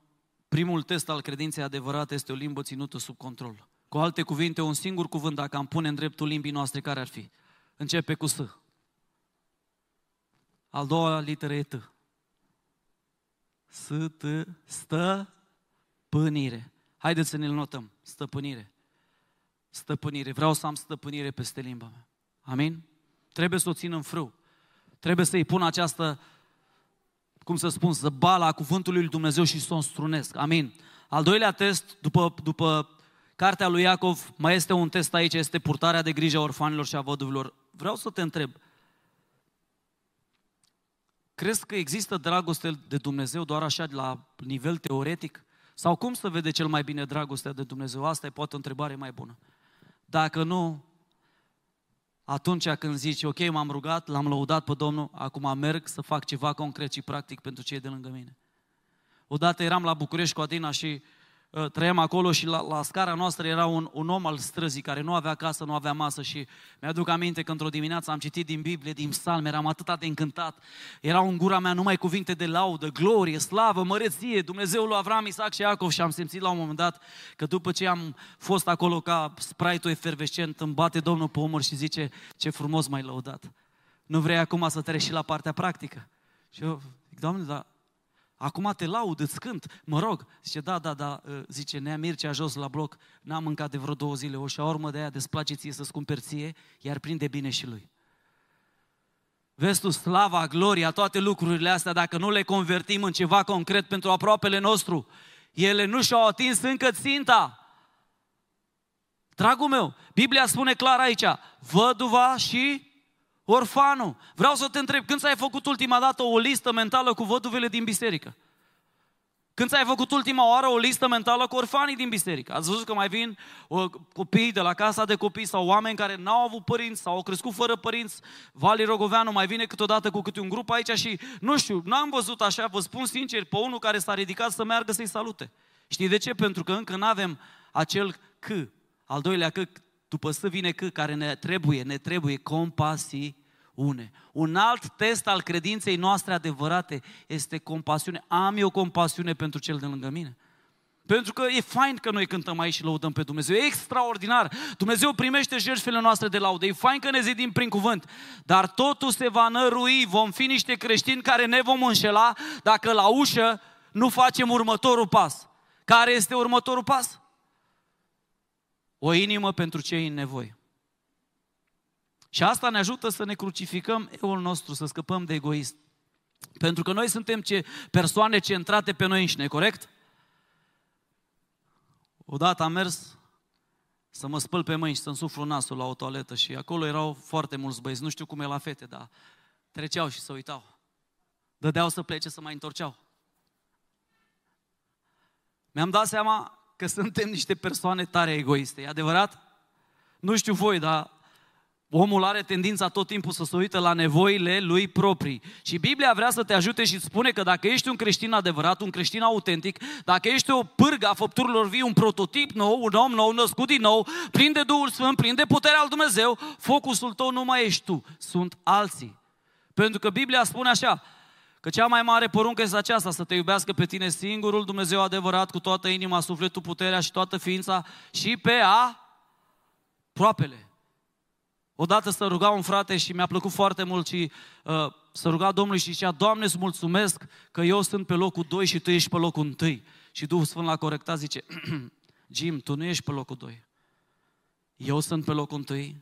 [SPEAKER 1] primul test al credinței adevărate este o limbă ținută sub control. Cu alte cuvinte, un singur cuvânt, dacă am pune în dreptul limbii noastre, care ar fi? Începe cu S. Al doua literă e T. S, T, stă, pânire. Haideți să ne-l notăm. Stăpânire. Stăpânire. Vreau să am stăpânire peste limba mea. Amin? Trebuie să o țin în frâu. Trebuie să-i pun această cum să spun, să bala cuvântului lui Dumnezeu și să o strunesc. Amin. Al doilea test, după, după cartea lui Iacov, mai este un test aici, este purtarea de grijă a orfanilor și a văduvilor. Vreau să te întreb, crezi că există dragoste de Dumnezeu doar așa la nivel teoretic? Sau cum să vede cel mai bine dragostea de Dumnezeu? Asta e poate o întrebare mai bună. Dacă nu, atunci când zici, ok, m-am rugat, l-am lăudat pe Domnul, acum merg să fac ceva concret și practic pentru cei de lângă mine. Odată eram la București cu Adina și Uh, trăiam acolo și la, la scara noastră era un, un om al străzii care nu avea casă, nu avea masă și mi-aduc aminte că într-o dimineață am citit din Biblie, din psalm, eram atât de încântat. Erau în gura mea numai cuvinte de laudă, glorie, slavă, măreție, Dumnezeul lui Avram, Isaac și Iacov și am simțit la un moment dat că după ce am fost acolo ca sprite-ul efervescent, îmi bate Domnul pe umăr și zice, ce frumos mai lăudat. Nu vrei acum să treci și la partea practică? Și eu zic, Doamne, dar Acum te laud, îți cânt, mă rog. Zice, da, da, da, ă, zice, Nea Mircea jos la bloc, n-am mâncat de vreo două zile o șaormă de aia, desplace ție să-ți cumperi ție, iar prinde bine și lui. Vezi tu, slava, gloria, toate lucrurile astea, dacă nu le convertim în ceva concret pentru aproapele nostru, ele nu și-au atins încă ținta. Dragul meu, Biblia spune clar aici, văduva și Orfanul. Vreau să te întreb, când ți-ai făcut ultima dată o listă mentală cu văduvele din biserică? Când ți-ai făcut ultima oară o listă mentală cu orfanii din biserică? Ați văzut că mai vin o, copii de la casa de copii sau oameni care n-au avut părinți sau au crescut fără părinți. Vali Rogoveanu mai vine câteodată cu câte un grup aici și, nu știu, n-am văzut așa, vă spun sincer, pe unul care s-a ridicat să meargă să-i salute. Știi de ce? Pentru că încă nu avem acel C, al doilea C, după să vine C, care ne trebuie, ne trebuie compasii une. Un alt test al credinței noastre adevărate este compasiune. Am eu compasiune pentru cel de lângă mine. Pentru că e fain că noi cântăm aici și lăudăm pe Dumnezeu. E extraordinar. Dumnezeu primește jertfele noastre de laudă. E fain că ne zidim prin cuvânt. Dar totul se va nărui. Vom fi niște creștini care ne vom înșela dacă la ușă nu facem următorul pas. Care este următorul pas? O inimă pentru cei în nevoie. Și asta ne ajută să ne crucificăm eul nostru, să scăpăm de egoist. Pentru că noi suntem ce persoane centrate pe noi înșine, corect? Odată am mers să mă spăl pe mâini și să-mi suflu nasul la o toaletă și acolo erau foarte mulți băieți, nu știu cum e la fete, dar treceau și se uitau. Dădeau să plece, să mai întorceau. Mi-am dat seama că suntem niște persoane tare egoiste, e adevărat? Nu știu voi, dar Omul are tendința tot timpul să se uite la nevoile lui proprii. Și Biblia vrea să te ajute și spune că dacă ești un creștin adevărat, un creștin autentic, dacă ești o pârgă a făpturilor vii, un prototip nou, un om nou, născut din nou, plin de Duhul Sfânt, plin de puterea al Dumnezeu, focusul tău nu mai ești tu, sunt alții. Pentru că Biblia spune așa, că cea mai mare poruncă este aceasta, să te iubească pe tine singurul Dumnezeu adevărat, cu toată inima, sufletul, puterea și toată ființa și pe a proapele. Odată să ruga un frate și mi-a plăcut foarte mult și uh, să ruga Domnului și zicea, Doamne, îți mulțumesc că eu sunt pe locul 2 și Tu ești pe locul 1. Și Duhul Sfânt l-a corectat, zice, [CLEARS THROAT] Jim, tu nu ești pe locul 2. Eu sunt pe locul 1,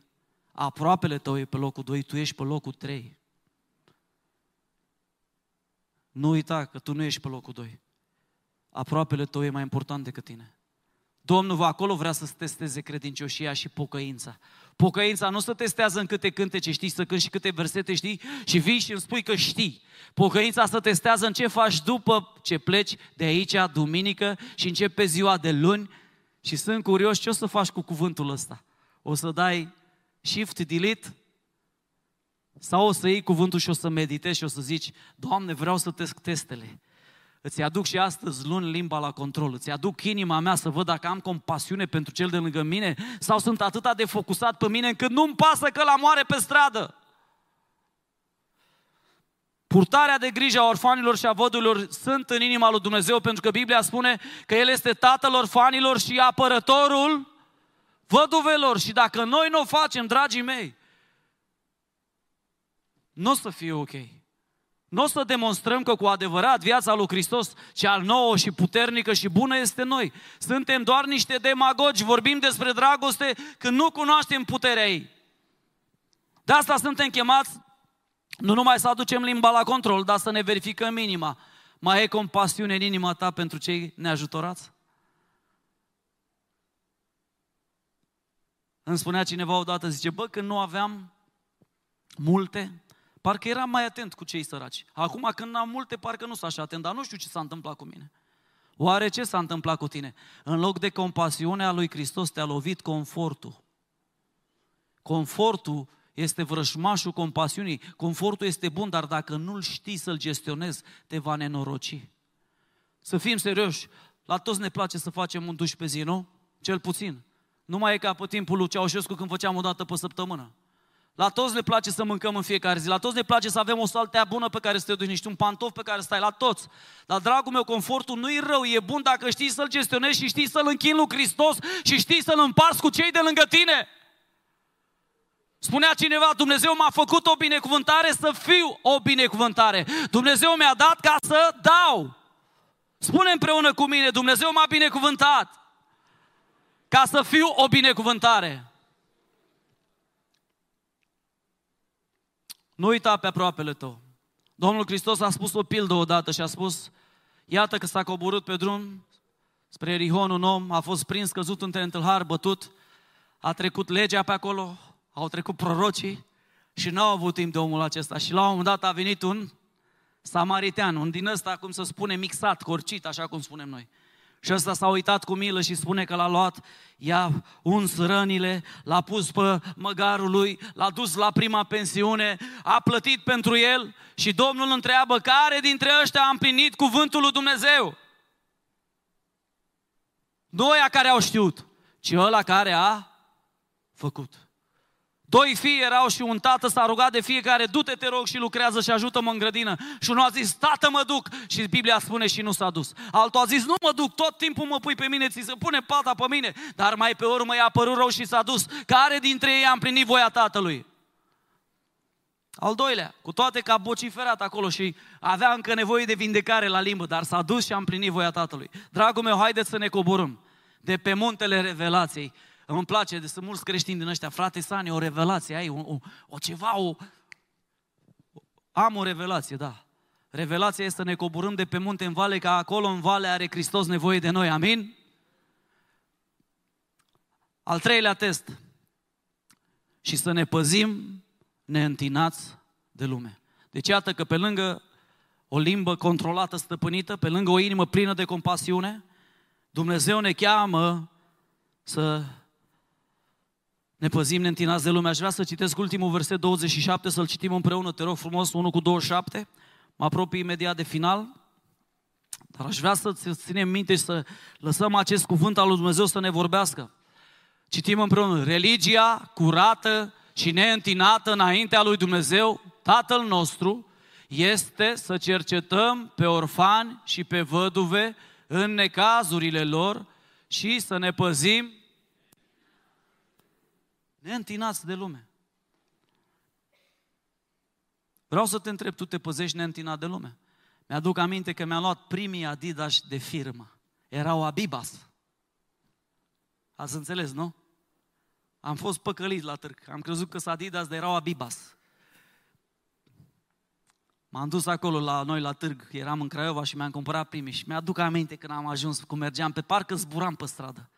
[SPEAKER 1] aproapele tău e pe locul 2, tu ești pe locul 3. Nu uita că tu nu ești pe locul 2. Aproapele tău e mai important decât tine. Domnul va acolo vrea să testeze credincioșia și pocăința. Pocăința nu se testează în câte cântece știi să cânti și câte versete știi și vii și îmi spui că știi. Pocăința se testează în ce faci după ce pleci de aici, duminică, și începe ziua de luni și sunt curios ce o să faci cu cuvântul ăsta. O să dai shift, delete sau o să iei cuvântul și o să meditezi și o să zici, Doamne, vreau să test testele. Îți aduc și astăzi luni limba la control, îți aduc inima mea să văd dacă am compasiune pentru cel de lângă mine sau sunt atât de focusat pe mine încât nu-mi pasă că la moare pe stradă. Purtarea de grijă a orfanilor și a vădurilor sunt în inima lui Dumnezeu pentru că Biblia spune că El este tatăl orfanilor și apărătorul văduvelor. Și dacă noi nu o facem, dragii mei, nu o să fie ok. Nu o să demonstrăm că cu adevărat viața lui Hristos, cea nouă și puternică și bună este noi. Suntem doar niște demagogi, vorbim despre dragoste când nu cunoaștem puterea ei. De asta suntem chemați nu numai să aducem limba la control, dar să ne verificăm inima. Mai e compasiune în inima ta pentru cei neajutorați? Îmi spunea cineva odată, zice, bă, când nu aveam multe, Parcă eram mai atent cu cei săraci. Acum când am multe, parcă nu sunt așa atent, dar nu știu ce s-a întâmplat cu mine. Oare ce s-a întâmplat cu tine? În loc de compasiunea lui Hristos te-a lovit confortul. Confortul este vrășmașul compasiunii. Confortul este bun, dar dacă nu-l știi să-l gestionezi, te va nenoroci. Să fim serioși, la toți ne place să facem un duș pe zi, nu? Cel puțin. Nu mai e ca pe timpul lui Ceaușescu când făceam o dată pe săptămână. La toți le place să mâncăm în fiecare zi, la toți ne place să avem o saltea bună pe care să te duci, niște un pantof pe care stai, la toți. Dar, dragul meu, confortul nu e rău, e bun dacă știi să-l gestionezi și știi să-l închin lui Hristos și știi să-l împarți cu cei de lângă tine. Spunea cineva, Dumnezeu m-a făcut o binecuvântare să fiu o binecuvântare. Dumnezeu mi-a dat ca să dau. Spune împreună cu mine, Dumnezeu m-a binecuvântat ca să fiu o binecuvântare. Nu uita pe aproapele tău. Domnul Hristos a spus o pildă odată și a spus, iată că s-a coborât pe drum spre Erihon un om, a fost prins, căzut între întâlhar, bătut, a trecut legea pe acolo, au trecut prorocii și n-au avut timp de omul acesta. Și la un moment dat a venit un Samaritean, un din ăsta, cum să spune, mixat, corcit, așa cum spunem noi. Și ăsta s-a uitat cu milă și spune că l-a luat, i-a uns rănile, l-a pus pe măgarul lui, l-a dus la prima pensiune, a plătit pentru el și Domnul întreabă care dintre ăștia a împlinit cuvântul lui Dumnezeu. Nu ăia care au știut, ci ăla care a făcut. Doi fii erau și un tată s-a rugat de fiecare, du-te, te rog, și lucrează și ajută-mă în grădină. Și unul a zis, tată, mă duc. Și Biblia spune și nu s-a dus. Altul a zis, nu mă duc, tot timpul mă pui pe mine, ți se pune pata pe mine. Dar mai pe urmă i-a părut rău și s-a dus. Care dintre ei a împlinit voia tatălui? Al doilea, cu toate că a vociferat acolo și avea încă nevoie de vindecare la limbă, dar s-a dus și a împlinit voia tatălui. Dragul meu, haideți să ne coborâm de pe muntele revelației îmi place, de sunt mulți creștini din ăștia, frate Sani, o revelație, ai o, o, o ceva, o... Am o revelație, da. Revelația este să ne coborâm de pe munte în vale, ca acolo în vale are Hristos nevoie de noi, amin? Al treilea test. Și să ne păzim neîntinați de lume. Deci iată că pe lângă o limbă controlată, stăpânită, pe lângă o inimă plină de compasiune, Dumnezeu ne cheamă să ne păzim neîntinați de lume. Aș vrea să citesc ultimul verset 27, să-l citim împreună, te rog frumos, 1 cu 27. Mă apropii imediat de final. Dar aș vrea să ținem minte și să lăsăm acest cuvânt al lui Dumnezeu să ne vorbească. Citim împreună. Religia curată și neîntinată înaintea lui Dumnezeu, Tatăl nostru, este să cercetăm pe orfani și pe văduve în necazurile lor și să ne păzim neîntinați de lume. Vreau să te întreb, tu te păzești neîntinat de lume? Mi-aduc aminte că mi-am luat primii Adidas de firmă. Erau Abibas. Ați înțeles, nu? Am fost păcălit la târg. Am crezut că sunt Adidas, dar erau Abibas. M-am dus acolo la noi la târg, eram în Craiova și mi-am cumpărat primii și mi-aduc aminte când am ajuns, cum mergeam pe parcă zburam pe stradă.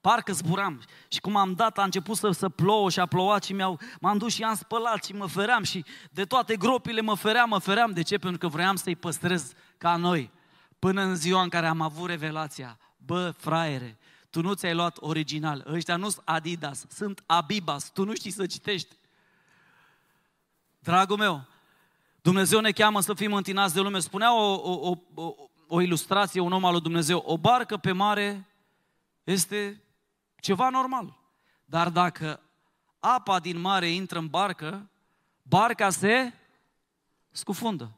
[SPEAKER 1] Parcă zburam. Și cum am dat, a început să, să plouă și a plouat și mi-au, m-am dus și am spălat și mă feream și de toate gropile mă feream, mă feream. De ce? Pentru că vroiam să-i păstrez ca noi. Până în ziua în care am avut revelația. Bă, fraiere, tu nu ți-ai luat original. Ăștia nu sunt Adidas, sunt Abibas. Tu nu știi să citești. Dragul meu, Dumnezeu ne cheamă să fim întinați de lume. Spunea o, o, o, o, o ilustrație, un om al lui Dumnezeu. O barcă pe mare este ceva normal. Dar dacă apa din mare intră în barcă, barca se scufundă.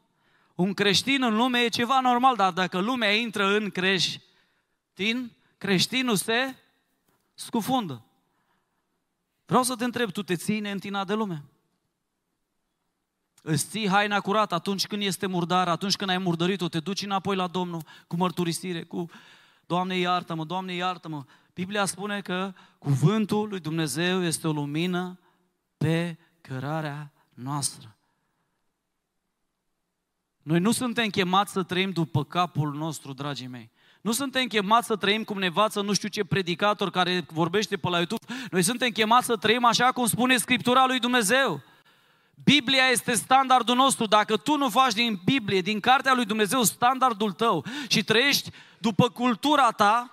[SPEAKER 1] Un creștin în lume e ceva normal, dar dacă lumea intră în creștin, creștinul se scufundă. Vreau să te întreb, tu te ții neîntinat de lume? Îți ții haina curată atunci când este murdar, atunci când ai murdărit-o, te duci înapoi la Domnul cu mărturisire, cu Doamne iartă-mă, Doamne iartă-mă. Biblia spune că cuvântul lui Dumnezeu este o lumină pe cărarea noastră. Noi nu suntem chemați să trăim după capul nostru, dragii mei. Nu suntem chemați să trăim cum ne învață nu știu ce predicator care vorbește pe la YouTube. Noi suntem chemați să trăim așa cum spune Scriptura lui Dumnezeu. Biblia este standardul nostru. Dacă tu nu faci din Biblie, din Cartea lui Dumnezeu, standardul tău și trăiești după cultura ta,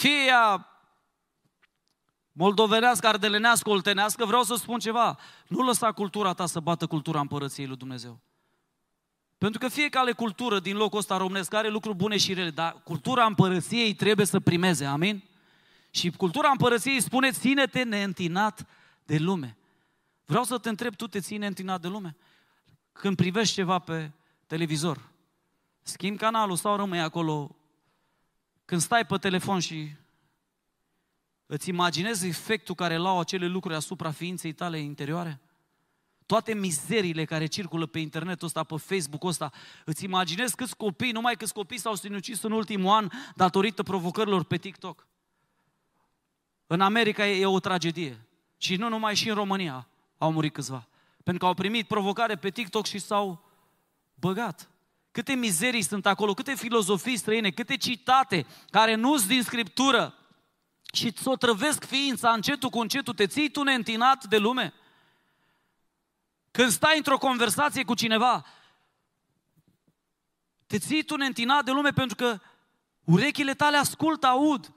[SPEAKER 1] fie ea moldovenească, ardelenească, oltenească, vreau să spun ceva. Nu lăsa cultura ta să bată cultura împărăției lui Dumnezeu. Pentru că fiecare cultură din locul ăsta românesc are lucruri bune și rele, dar cultura împărăției trebuie să primeze, amin? Și cultura împărăției spune, ține-te neîntinat de lume. Vreau să te întreb, tu te ține neîntinat de lume? Când privești ceva pe televizor, schimbi canalul sau rămâi acolo când stai pe telefon și îți imaginezi efectul care îl au acele lucruri asupra ființei tale interioare? Toate mizeriile care circulă pe internetul ăsta, pe Facebook-ul ăsta, îți imaginezi câți copii, numai câți copii s-au sinucis în ultimul an datorită provocărilor pe TikTok. În America e, e o tragedie. Și nu numai și în România au murit câțiva. Pentru că au primit provocare pe TikTok și s-au băgat. Câte mizerii sunt acolo, câte filozofii străine, câte citate care nu sunt din Scriptură și ți-o trăvesc ființa încetul cu încetul, te ții tu neîntinat de lume. Când stai într-o conversație cu cineva, Te ții tu neîntinat de lume pentru că urechile tale ascultă, aud.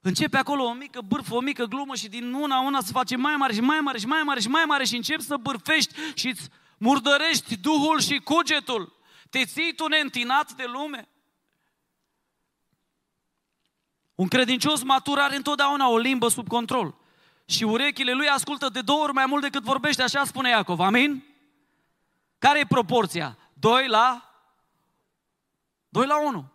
[SPEAKER 1] Începe acolo o mică bârfă, o mică glumă și din una una se face mai mare și mai mare și mai mare și mai mare și începi să bârfești și îți murdărești Duhul și cugetul. Te ții tu neîntinat de lume. Un credincios matur are întotdeauna o limbă sub control. Și urechile lui ascultă de două ori mai mult decât vorbește, așa spune Iacov. Amin? Care e proporția? 2 la 2 la 1.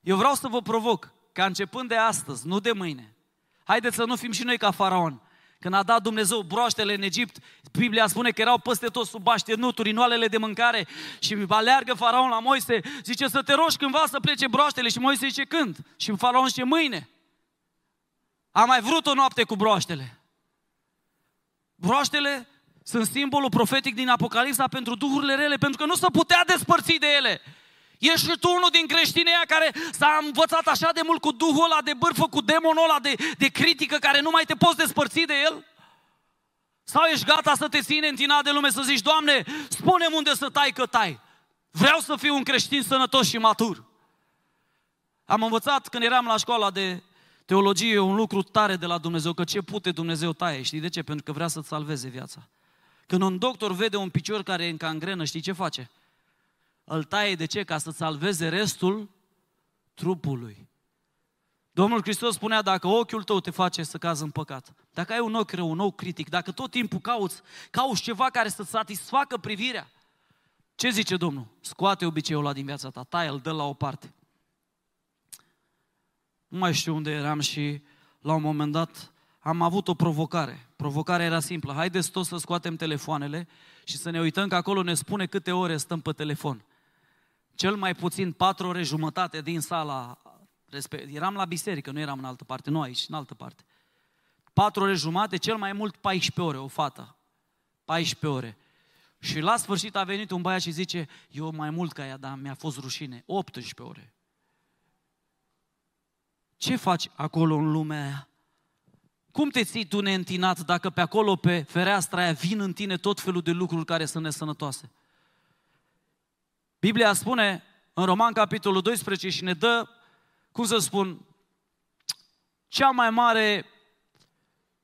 [SPEAKER 1] Eu vreau să vă provoc ca începând de astăzi, nu de mâine, haideți să nu fim și noi ca faraon. Când a dat Dumnezeu broaștele în Egipt, Biblia spune că erau peste tot sub așternuturi, noalele de mâncare și aleargă faraon la Moise, zice să te rogi cândva să plece broaștele și Moise zice când? Și faraon zice mâine. A mai vrut o noapte cu broaștele. Broaștele sunt simbolul profetic din Apocalipsa pentru duhurile rele, pentru că nu se putea despărți de ele. Ești și tu unul din creștinii care s-a învățat așa de mult cu Duhul ăla de bârfă, cu demonul ăla de, de critică, care nu mai te poți despărți de el? Sau ești gata să te ține întinat de lume, să zici, Doamne, spune unde să tai că tai. Vreau să fiu un creștin sănătos și matur. Am învățat când eram la școala de teologie un lucru tare de la Dumnezeu, că ce pute Dumnezeu taie. Știi de ce? Pentru că vrea să-ți salveze viața. Când un doctor vede un picior care e în cangrenă, știi ce face? Îl taie de ce? Ca să salveze restul trupului. Domnul Hristos spunea, dacă ochiul tău te face să cazi în păcat, dacă ai un ochi rău, un nou critic, dacă tot timpul cauți, cauți ceva care să satisfacă privirea, ce zice Domnul? Scoate obiceiul ăla din viața ta, taie, îl dă la o parte. Nu mai știu unde eram și la un moment dat am avut o provocare. Provocarea era simplă. Haideți toți să scoatem telefoanele și să ne uităm că acolo ne spune câte ore stăm pe telefon cel mai puțin patru ore jumătate din sala respect. Eram la biserică, nu eram în altă parte, nu aici, în altă parte. Patru ore jumate, cel mai mult 14 ore, o fată. 14 ore. Și la sfârșit a venit un băiat și zice, eu mai mult ca ea, dar mi-a fost rușine. 18 ore. Ce faci acolo în lumea aia? Cum te ții tu neîntinat dacă pe acolo, pe fereastra aia, vin în tine tot felul de lucruri care sunt nesănătoase? Biblia spune în Roman capitolul 12 și ne dă, cum să spun, cea mai mare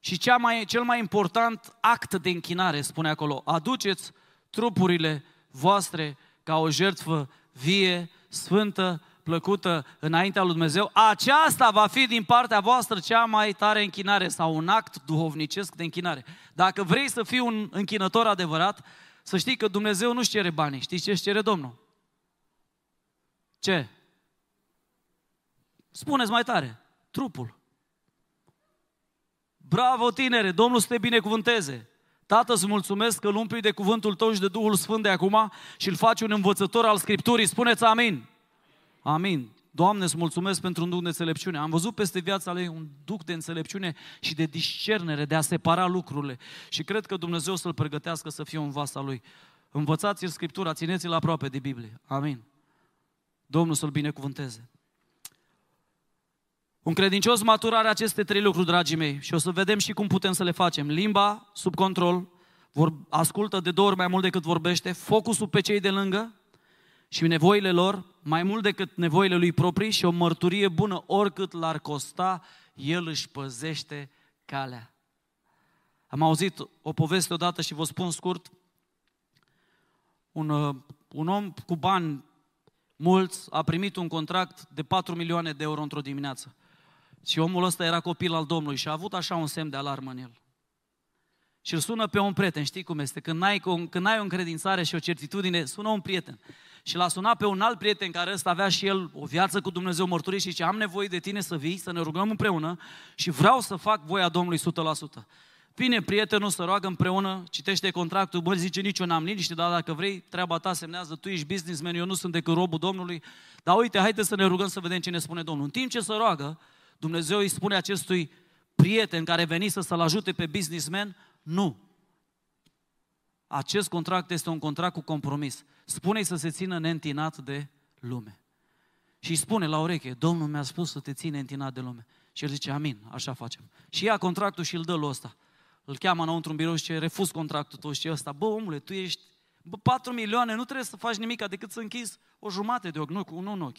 [SPEAKER 1] și cea mai, cel mai important act de închinare, spune acolo, aduceți trupurile voastre ca o jertfă vie, sfântă, plăcută înaintea lui Dumnezeu, aceasta va fi din partea voastră cea mai tare închinare sau un act duhovnicesc de închinare. Dacă vrei să fii un închinător adevărat, să știi că Dumnezeu nu-și cere banii. Știți ce își cere Domnul? Ce? Spuneți mai tare. Trupul. Bravo, tinere! Domnul să te binecuvânteze! Tată, îți mulțumesc că îl umpli de cuvântul tău și de Duhul Sfânt de acum și îl faci un învățător al Scripturii. Spuneți amin! Amin! Doamne, îți mulțumesc pentru un duc de înțelepciune. Am văzut peste viața lui un duc de înțelepciune și de discernere, de a separa lucrurile. Și cred că Dumnezeu să-l pregătească să fie un vas al lui. Învățați-l Scriptura, țineți-l aproape de Biblie. Amin. Domnul să-l binecuvânteze. Un credincios matur are aceste trei lucruri, dragii mei, și o să vedem și cum putem să le facem. Limba sub control, vor, ascultă de două ori mai mult decât vorbește, focusul pe cei de lângă și nevoile lor, mai mult decât nevoile lui proprii și o mărturie bună, oricât l-ar costa, el își păzește calea. Am auzit o poveste odată și vă spun scurt, un, uh, un om cu bani mulți, a primit un contract de 4 milioane de euro într-o dimineață. Și omul ăsta era copil al Domnului și a avut așa un semn de alarmă în el. Și îl sună pe un prieten, știi cum este? Când ai, când ai o încredințare și o certitudine, sună un prieten. Și l-a sunat pe un alt prieten care ăsta avea și el o viață cu Dumnezeu mărturie și zice, am nevoie de tine să vii, să ne rugăm împreună și vreau să fac voia Domnului 100%. Vine prietenul să roagă împreună, citește contractul, bă, zice, nici eu n-am liniște, dar dacă vrei, treaba ta semnează, tu ești businessman, eu nu sunt decât robul Domnului, dar uite, haide să ne rugăm să vedem ce ne spune Domnul. În timp ce se roagă, Dumnezeu îi spune acestui prieten care veni să să-l ajute pe businessman, nu. Acest contract este un contract cu compromis. Spune-i să se țină neîntinat de lume. Și îi spune la ureche, Domnul mi-a spus să te ține întinat de lume. Și el zice, amin, așa facem. Și ia contractul și îl dă lui ăsta îl cheamă înăuntru în birou și ce refuz contractul tău și ăsta, bă omule, tu ești Bă, 4 milioane, nu trebuie să faci nimic decât să închizi o jumate de ochi, nu, nu un ochi.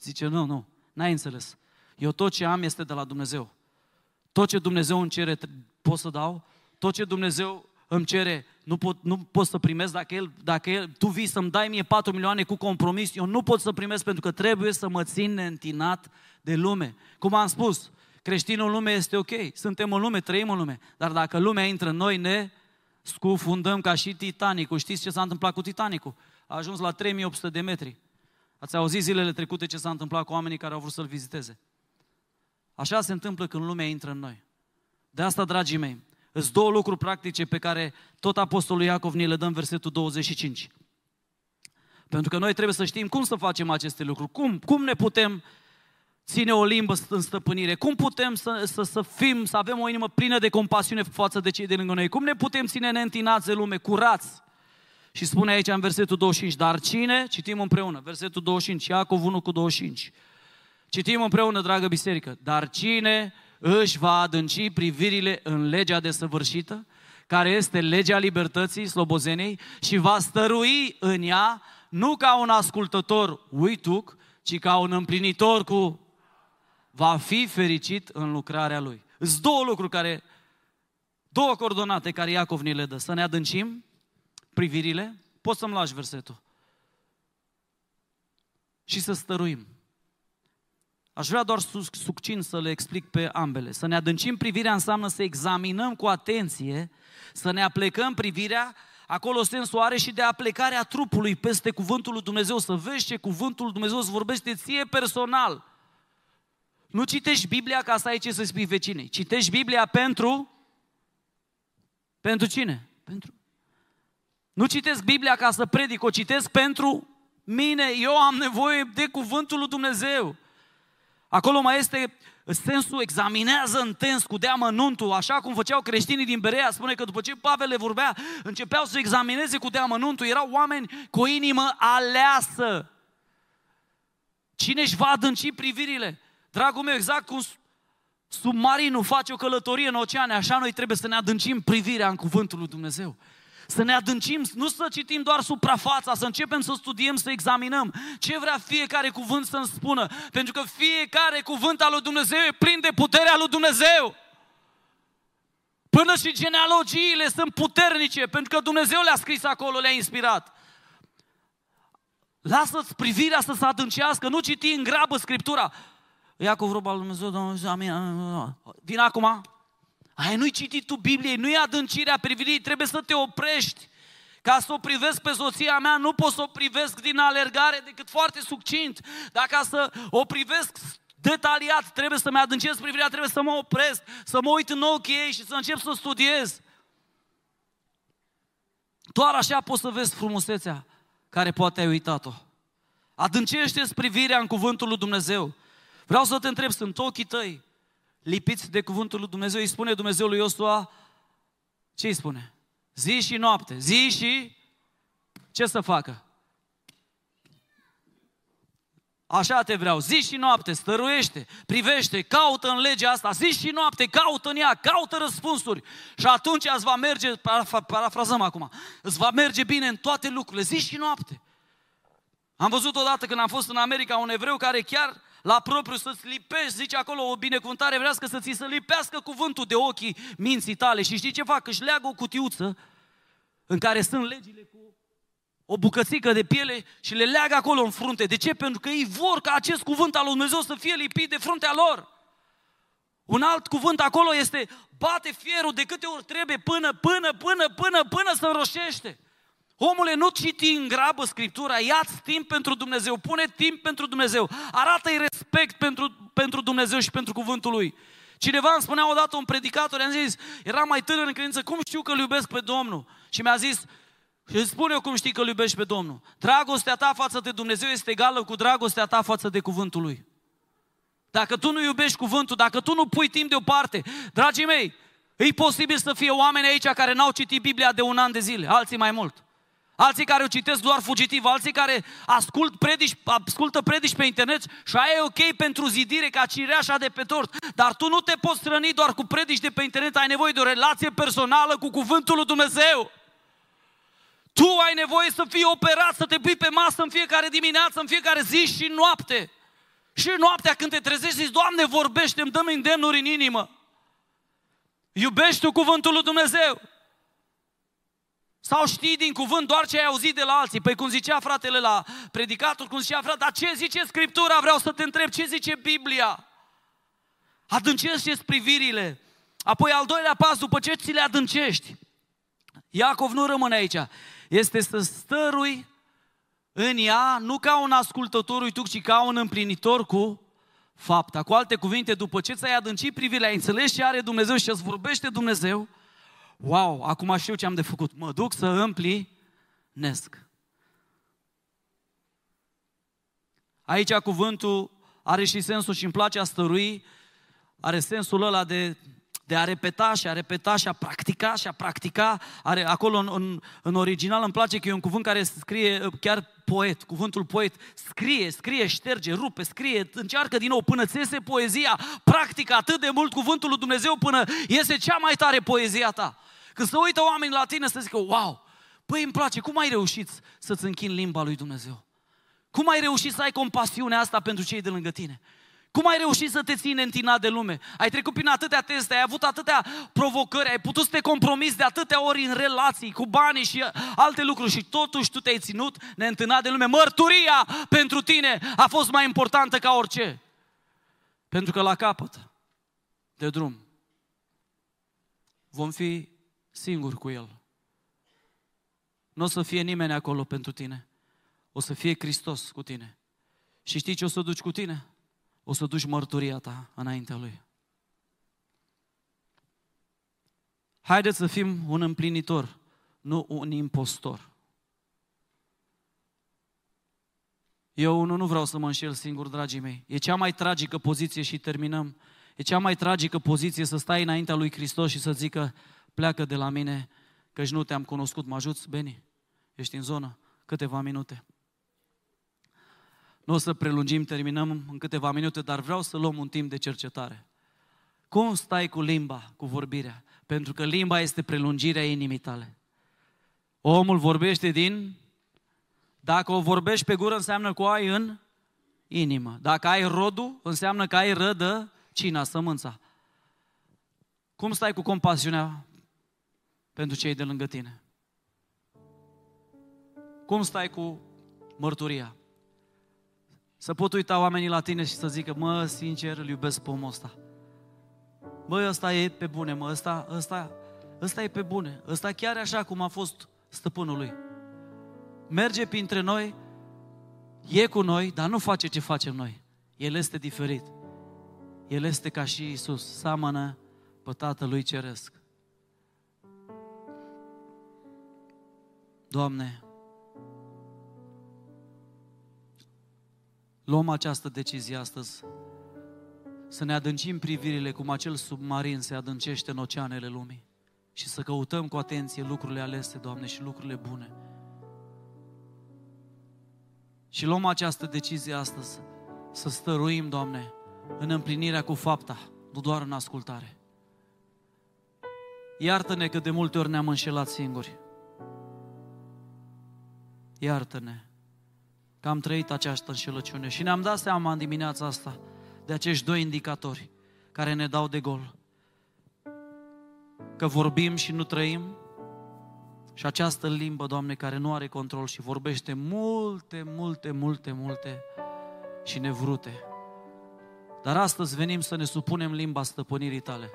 [SPEAKER 1] Zice, nu, nu, n-ai înțeles. Eu tot ce am este de la Dumnezeu. Tot ce Dumnezeu îmi cere pot să dau, tot ce Dumnezeu îmi cere, nu pot, nu pot să primesc, dacă, el, dacă el, tu vii să-mi dai mie 4 milioane cu compromis, eu nu pot să primesc pentru că trebuie să mă țin neîntinat de lume. Cum am spus, creștinul în lume este ok, suntem în lume, trăim în lume, dar dacă lumea intră în noi, ne scufundăm ca și Titanicul. Știți ce s-a întâmplat cu Titanicul? A ajuns la 3800 de metri. Ați auzit zilele trecute ce s-a întâmplat cu oamenii care au vrut să-l viziteze. Așa se întâmplă când lumea intră în noi. De asta, dragii mei, sunt două lucruri practice pe care tot Apostolul Iacov ni le dă în versetul 25. Pentru că noi trebuie să știm cum să facem aceste lucruri, cum, cum ne putem ține o limbă în stăpânire, cum putem să, să, să fim, să avem o inimă plină de compasiune față de cei de lângă noi, cum ne putem ține neîntinați de lume, curați. Și spune aici în versetul 25, dar cine, citim împreună, versetul 25, Iacov 1 cu 25, citim împreună, dragă biserică, dar cine își va adânci privirile în legea desăvârșită, care este legea libertății, slobozenei, și va stărui în ea, nu ca un ascultător uituc, ci ca un împlinitor cu... va fi fericit în lucrarea lui. Sunt două lucruri care, două coordonate care Iacov ni le dă. Să ne adâncim privirile, poți să-mi lași versetul. Și să stăruim. Aș vrea doar succint să le explic pe ambele. Să ne adâncim privirea înseamnă să examinăm cu atenție, să ne aplecăm privirea, acolo sensul are și de aplecarea trupului peste cuvântul lui Dumnezeu, să vezi ce cuvântul lui Dumnezeu îți vorbește ție personal. Nu citești Biblia ca să ai ce să spui vecinei. Citești Biblia pentru... Pentru cine? Pentru... Nu citesc Biblia ca să predic, o citesc pentru mine. Eu am nevoie de cuvântul lui Dumnezeu. Acolo mai este sensul examinează intens cu deamănuntul, așa cum făceau creștinii din Berea. Spune că după ce Pavel le vorbea, începeau să examineze cu deamănuntul. Erau oameni cu o inimă aleasă. Cine își va adânci privirile? Dragul meu, exact cum submarinul face o călătorie în oceane, așa noi trebuie să ne adâncim privirea în cuvântul lui Dumnezeu să ne adâncim, nu să citim doar suprafața, să începem să studiem, să examinăm ce vrea fiecare cuvânt să-mi spună. Pentru că fiecare cuvânt al lui Dumnezeu e plin de puterea lui Dumnezeu. Până și genealogiile sunt puternice, pentru că Dumnezeu le-a scris acolo, le-a inspirat. Lasă-ți privirea să se adâncească, nu citi în grabă Scriptura. Ia cu vorba lui Dumnezeu, Dumnezeu, amin, amin. Vin acum, Aia nu-i citit tu Biblie, nu-i adâncirea privirii, trebuie să te oprești. Ca să o privesc pe soția mea, nu pot să o privesc din alergare decât foarte succint. Dar ca să o privesc detaliat, trebuie să-mi adâncesc privirea, trebuie să mă opresc, să mă uit în ochii ei și să încep să studiez. Doar așa poți să vezi frumusețea care poate ai uitat-o. Adâncește-ți privirea în cuvântul lui Dumnezeu. Vreau să te întreb, sunt ochii tăi lipiți de cuvântul lui Dumnezeu, îi spune Dumnezeu lui Iosua, ce îi spune? Zi și noapte, zi și ce să facă? Așa te vreau, zi și noapte, stăruiește, privește, caută în legea asta, zi și noapte, caută în ea, caută răspunsuri. Și atunci îți va merge, parafrazăm acum, îți va merge bine în toate lucrurile, zi și noapte. Am văzut odată când am fost în America un evreu care chiar la propriu să-ți lipești, zice acolo o binecuvântare, vrea să ți se lipească cuvântul de ochii minții tale. Și știi ce fac? Își leagă o cutiuță în care sunt legile cu o bucățică de piele și le leagă acolo în frunte. De ce? Pentru că ei vor ca acest cuvânt al lui Dumnezeu să fie lipit de fruntea lor. Un alt cuvânt acolo este bate fierul de câte ori trebuie până, până, până, până, până să înroșește. Omule, nu citi în grabă Scriptura, ia-ți timp pentru Dumnezeu, pune timp pentru Dumnezeu, arată-i respect pentru, pentru Dumnezeu și pentru cuvântul Lui. Cineva îmi spunea odată un predicator, i-am zis, era mai tânăr în credință, cum știu că îl iubesc pe Domnul? Și mi-a zis, și îți spune eu cum știi că îl iubești pe Domnul. Dragostea ta față de Dumnezeu este egală cu dragostea ta față de cuvântul Lui. Dacă tu nu iubești cuvântul, dacă tu nu pui timp deoparte, dragii mei, e posibil să fie oameni aici care n-au citit Biblia de un an de zile, alții mai mult alții care o citesc doar fugitiv, alții care ascult predici, ascultă predici pe internet și aia e ok pentru zidire ca cireașa de pe tort. Dar tu nu te poți hrăni doar cu predici de pe internet, ai nevoie de o relație personală cu cuvântul lui Dumnezeu. Tu ai nevoie să fii operat, să te pui pe masă în fiecare dimineață, în fiecare zi și noapte. Și noaptea când te trezești zici, Doamne, vorbește, îmi dăm îndemnuri în inimă. Iubești tu cuvântul lui Dumnezeu. Sau știi din cuvânt doar ce ai auzit de la alții? Păi cum zicea fratele la predicator, cum zicea fratele, dar ce zice Scriptura? Vreau să te întreb, ce zice Biblia? Adâncește privirile. Apoi al doilea pas, după ce ți le adâncești, Iacov nu rămâne aici. Este să stărui în ea, nu ca un ascultător uituc, ci ca un împlinitor cu fapta. Cu alte cuvinte, după ce ți-ai adâncit privirea, ai înțeles ce are Dumnezeu și îți vorbește Dumnezeu, wow, acum știu ce am de făcut. Mă duc să împlinesc. Aici cuvântul are și sensul și îmi place a stărui, are sensul ăla de de a repeta și a repeta și a practica și a practica. Are, acolo în, în, în original îmi place că e un cuvânt care scrie chiar poet, cuvântul poet, scrie, scrie, șterge, rupe, scrie, încearcă din nou până ți iese poezia, practică atât de mult cuvântul lui Dumnezeu până iese cea mai tare poezia ta. Când se uită oamenii la tine să zică, wow, păi îmi place, cum ai reușit să-ți închini limba lui Dumnezeu? Cum ai reușit să ai compasiunea asta pentru cei de lângă tine? Cum ai reușit să te ții întinat de lume? Ai trecut prin atâtea teste, ai avut atâtea provocări, ai putut să te compromiți de atâtea ori în relații, cu banii și alte lucruri și totuși tu te-ai ținut neîntinat de lume. Mărturia pentru tine a fost mai importantă ca orice. Pentru că la capăt de drum vom fi singuri cu El. Nu o să fie nimeni acolo pentru tine. O să fie Hristos cu tine. Și știi ce o să duci cu tine? o să duci mărturia ta înaintea Lui. Haideți să fim un împlinitor, nu un impostor. Eu nu, nu vreau să mă înșel singur, dragii mei. E cea mai tragică poziție și terminăm. E cea mai tragică poziție să stai înaintea lui Hristos și să zică, pleacă de la mine, căci nu te-am cunoscut. Mă ajuți, Beni? Ești în zonă? Câteva minute. Nu o să prelungim, terminăm în câteva minute, dar vreau să luăm un timp de cercetare. Cum stai cu limba, cu vorbirea? Pentru că limba este prelungirea inimii tale. Omul vorbește din... Dacă o vorbești pe gură, înseamnă că o ai în inimă. Dacă ai rodul, înseamnă că ai rădă cina, sămânța. Cum stai cu compasiunea pentru cei de lângă tine? Cum stai cu mărturia? Să pot uita oamenii la tine și să zică, mă, sincer, îl iubesc pe omul ăsta. Bă, ăsta e pe bune, mă, ăsta, ăsta, ăsta e pe bune. Ăsta chiar așa cum a fost stăpânul lui. Merge printre noi, e cu noi, dar nu face ce facem noi. El este diferit. El este ca și Isus, seamănă pe Tatălui Ceresc. Doamne, luăm această decizie astăzi, să ne adâncim privirile cum acel submarin se adâncește în oceanele lumii și să căutăm cu atenție lucrurile alese, Doamne, și lucrurile bune. Și luăm această decizie astăzi, să stăruim, Doamne, în împlinirea cu fapta, nu doar în ascultare. Iartă-ne că de multe ori ne-am înșelat singuri. Iartă-ne că am trăit această înșelăciune și ne-am dat seama în dimineața asta de acești doi indicatori care ne dau de gol. Că vorbim și nu trăim și această limbă, Doamne, care nu are control și vorbește multe, multe, multe, multe și nevrute. Dar astăzi venim să ne supunem limba stăpânirii Tale.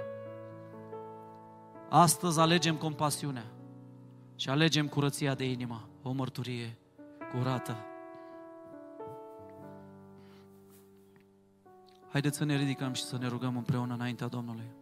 [SPEAKER 1] Astăzi alegem compasiunea și alegem curăția de inimă, o mărturie curată. Haideți să ne ridicăm și să ne rugăm împreună înaintea Domnului.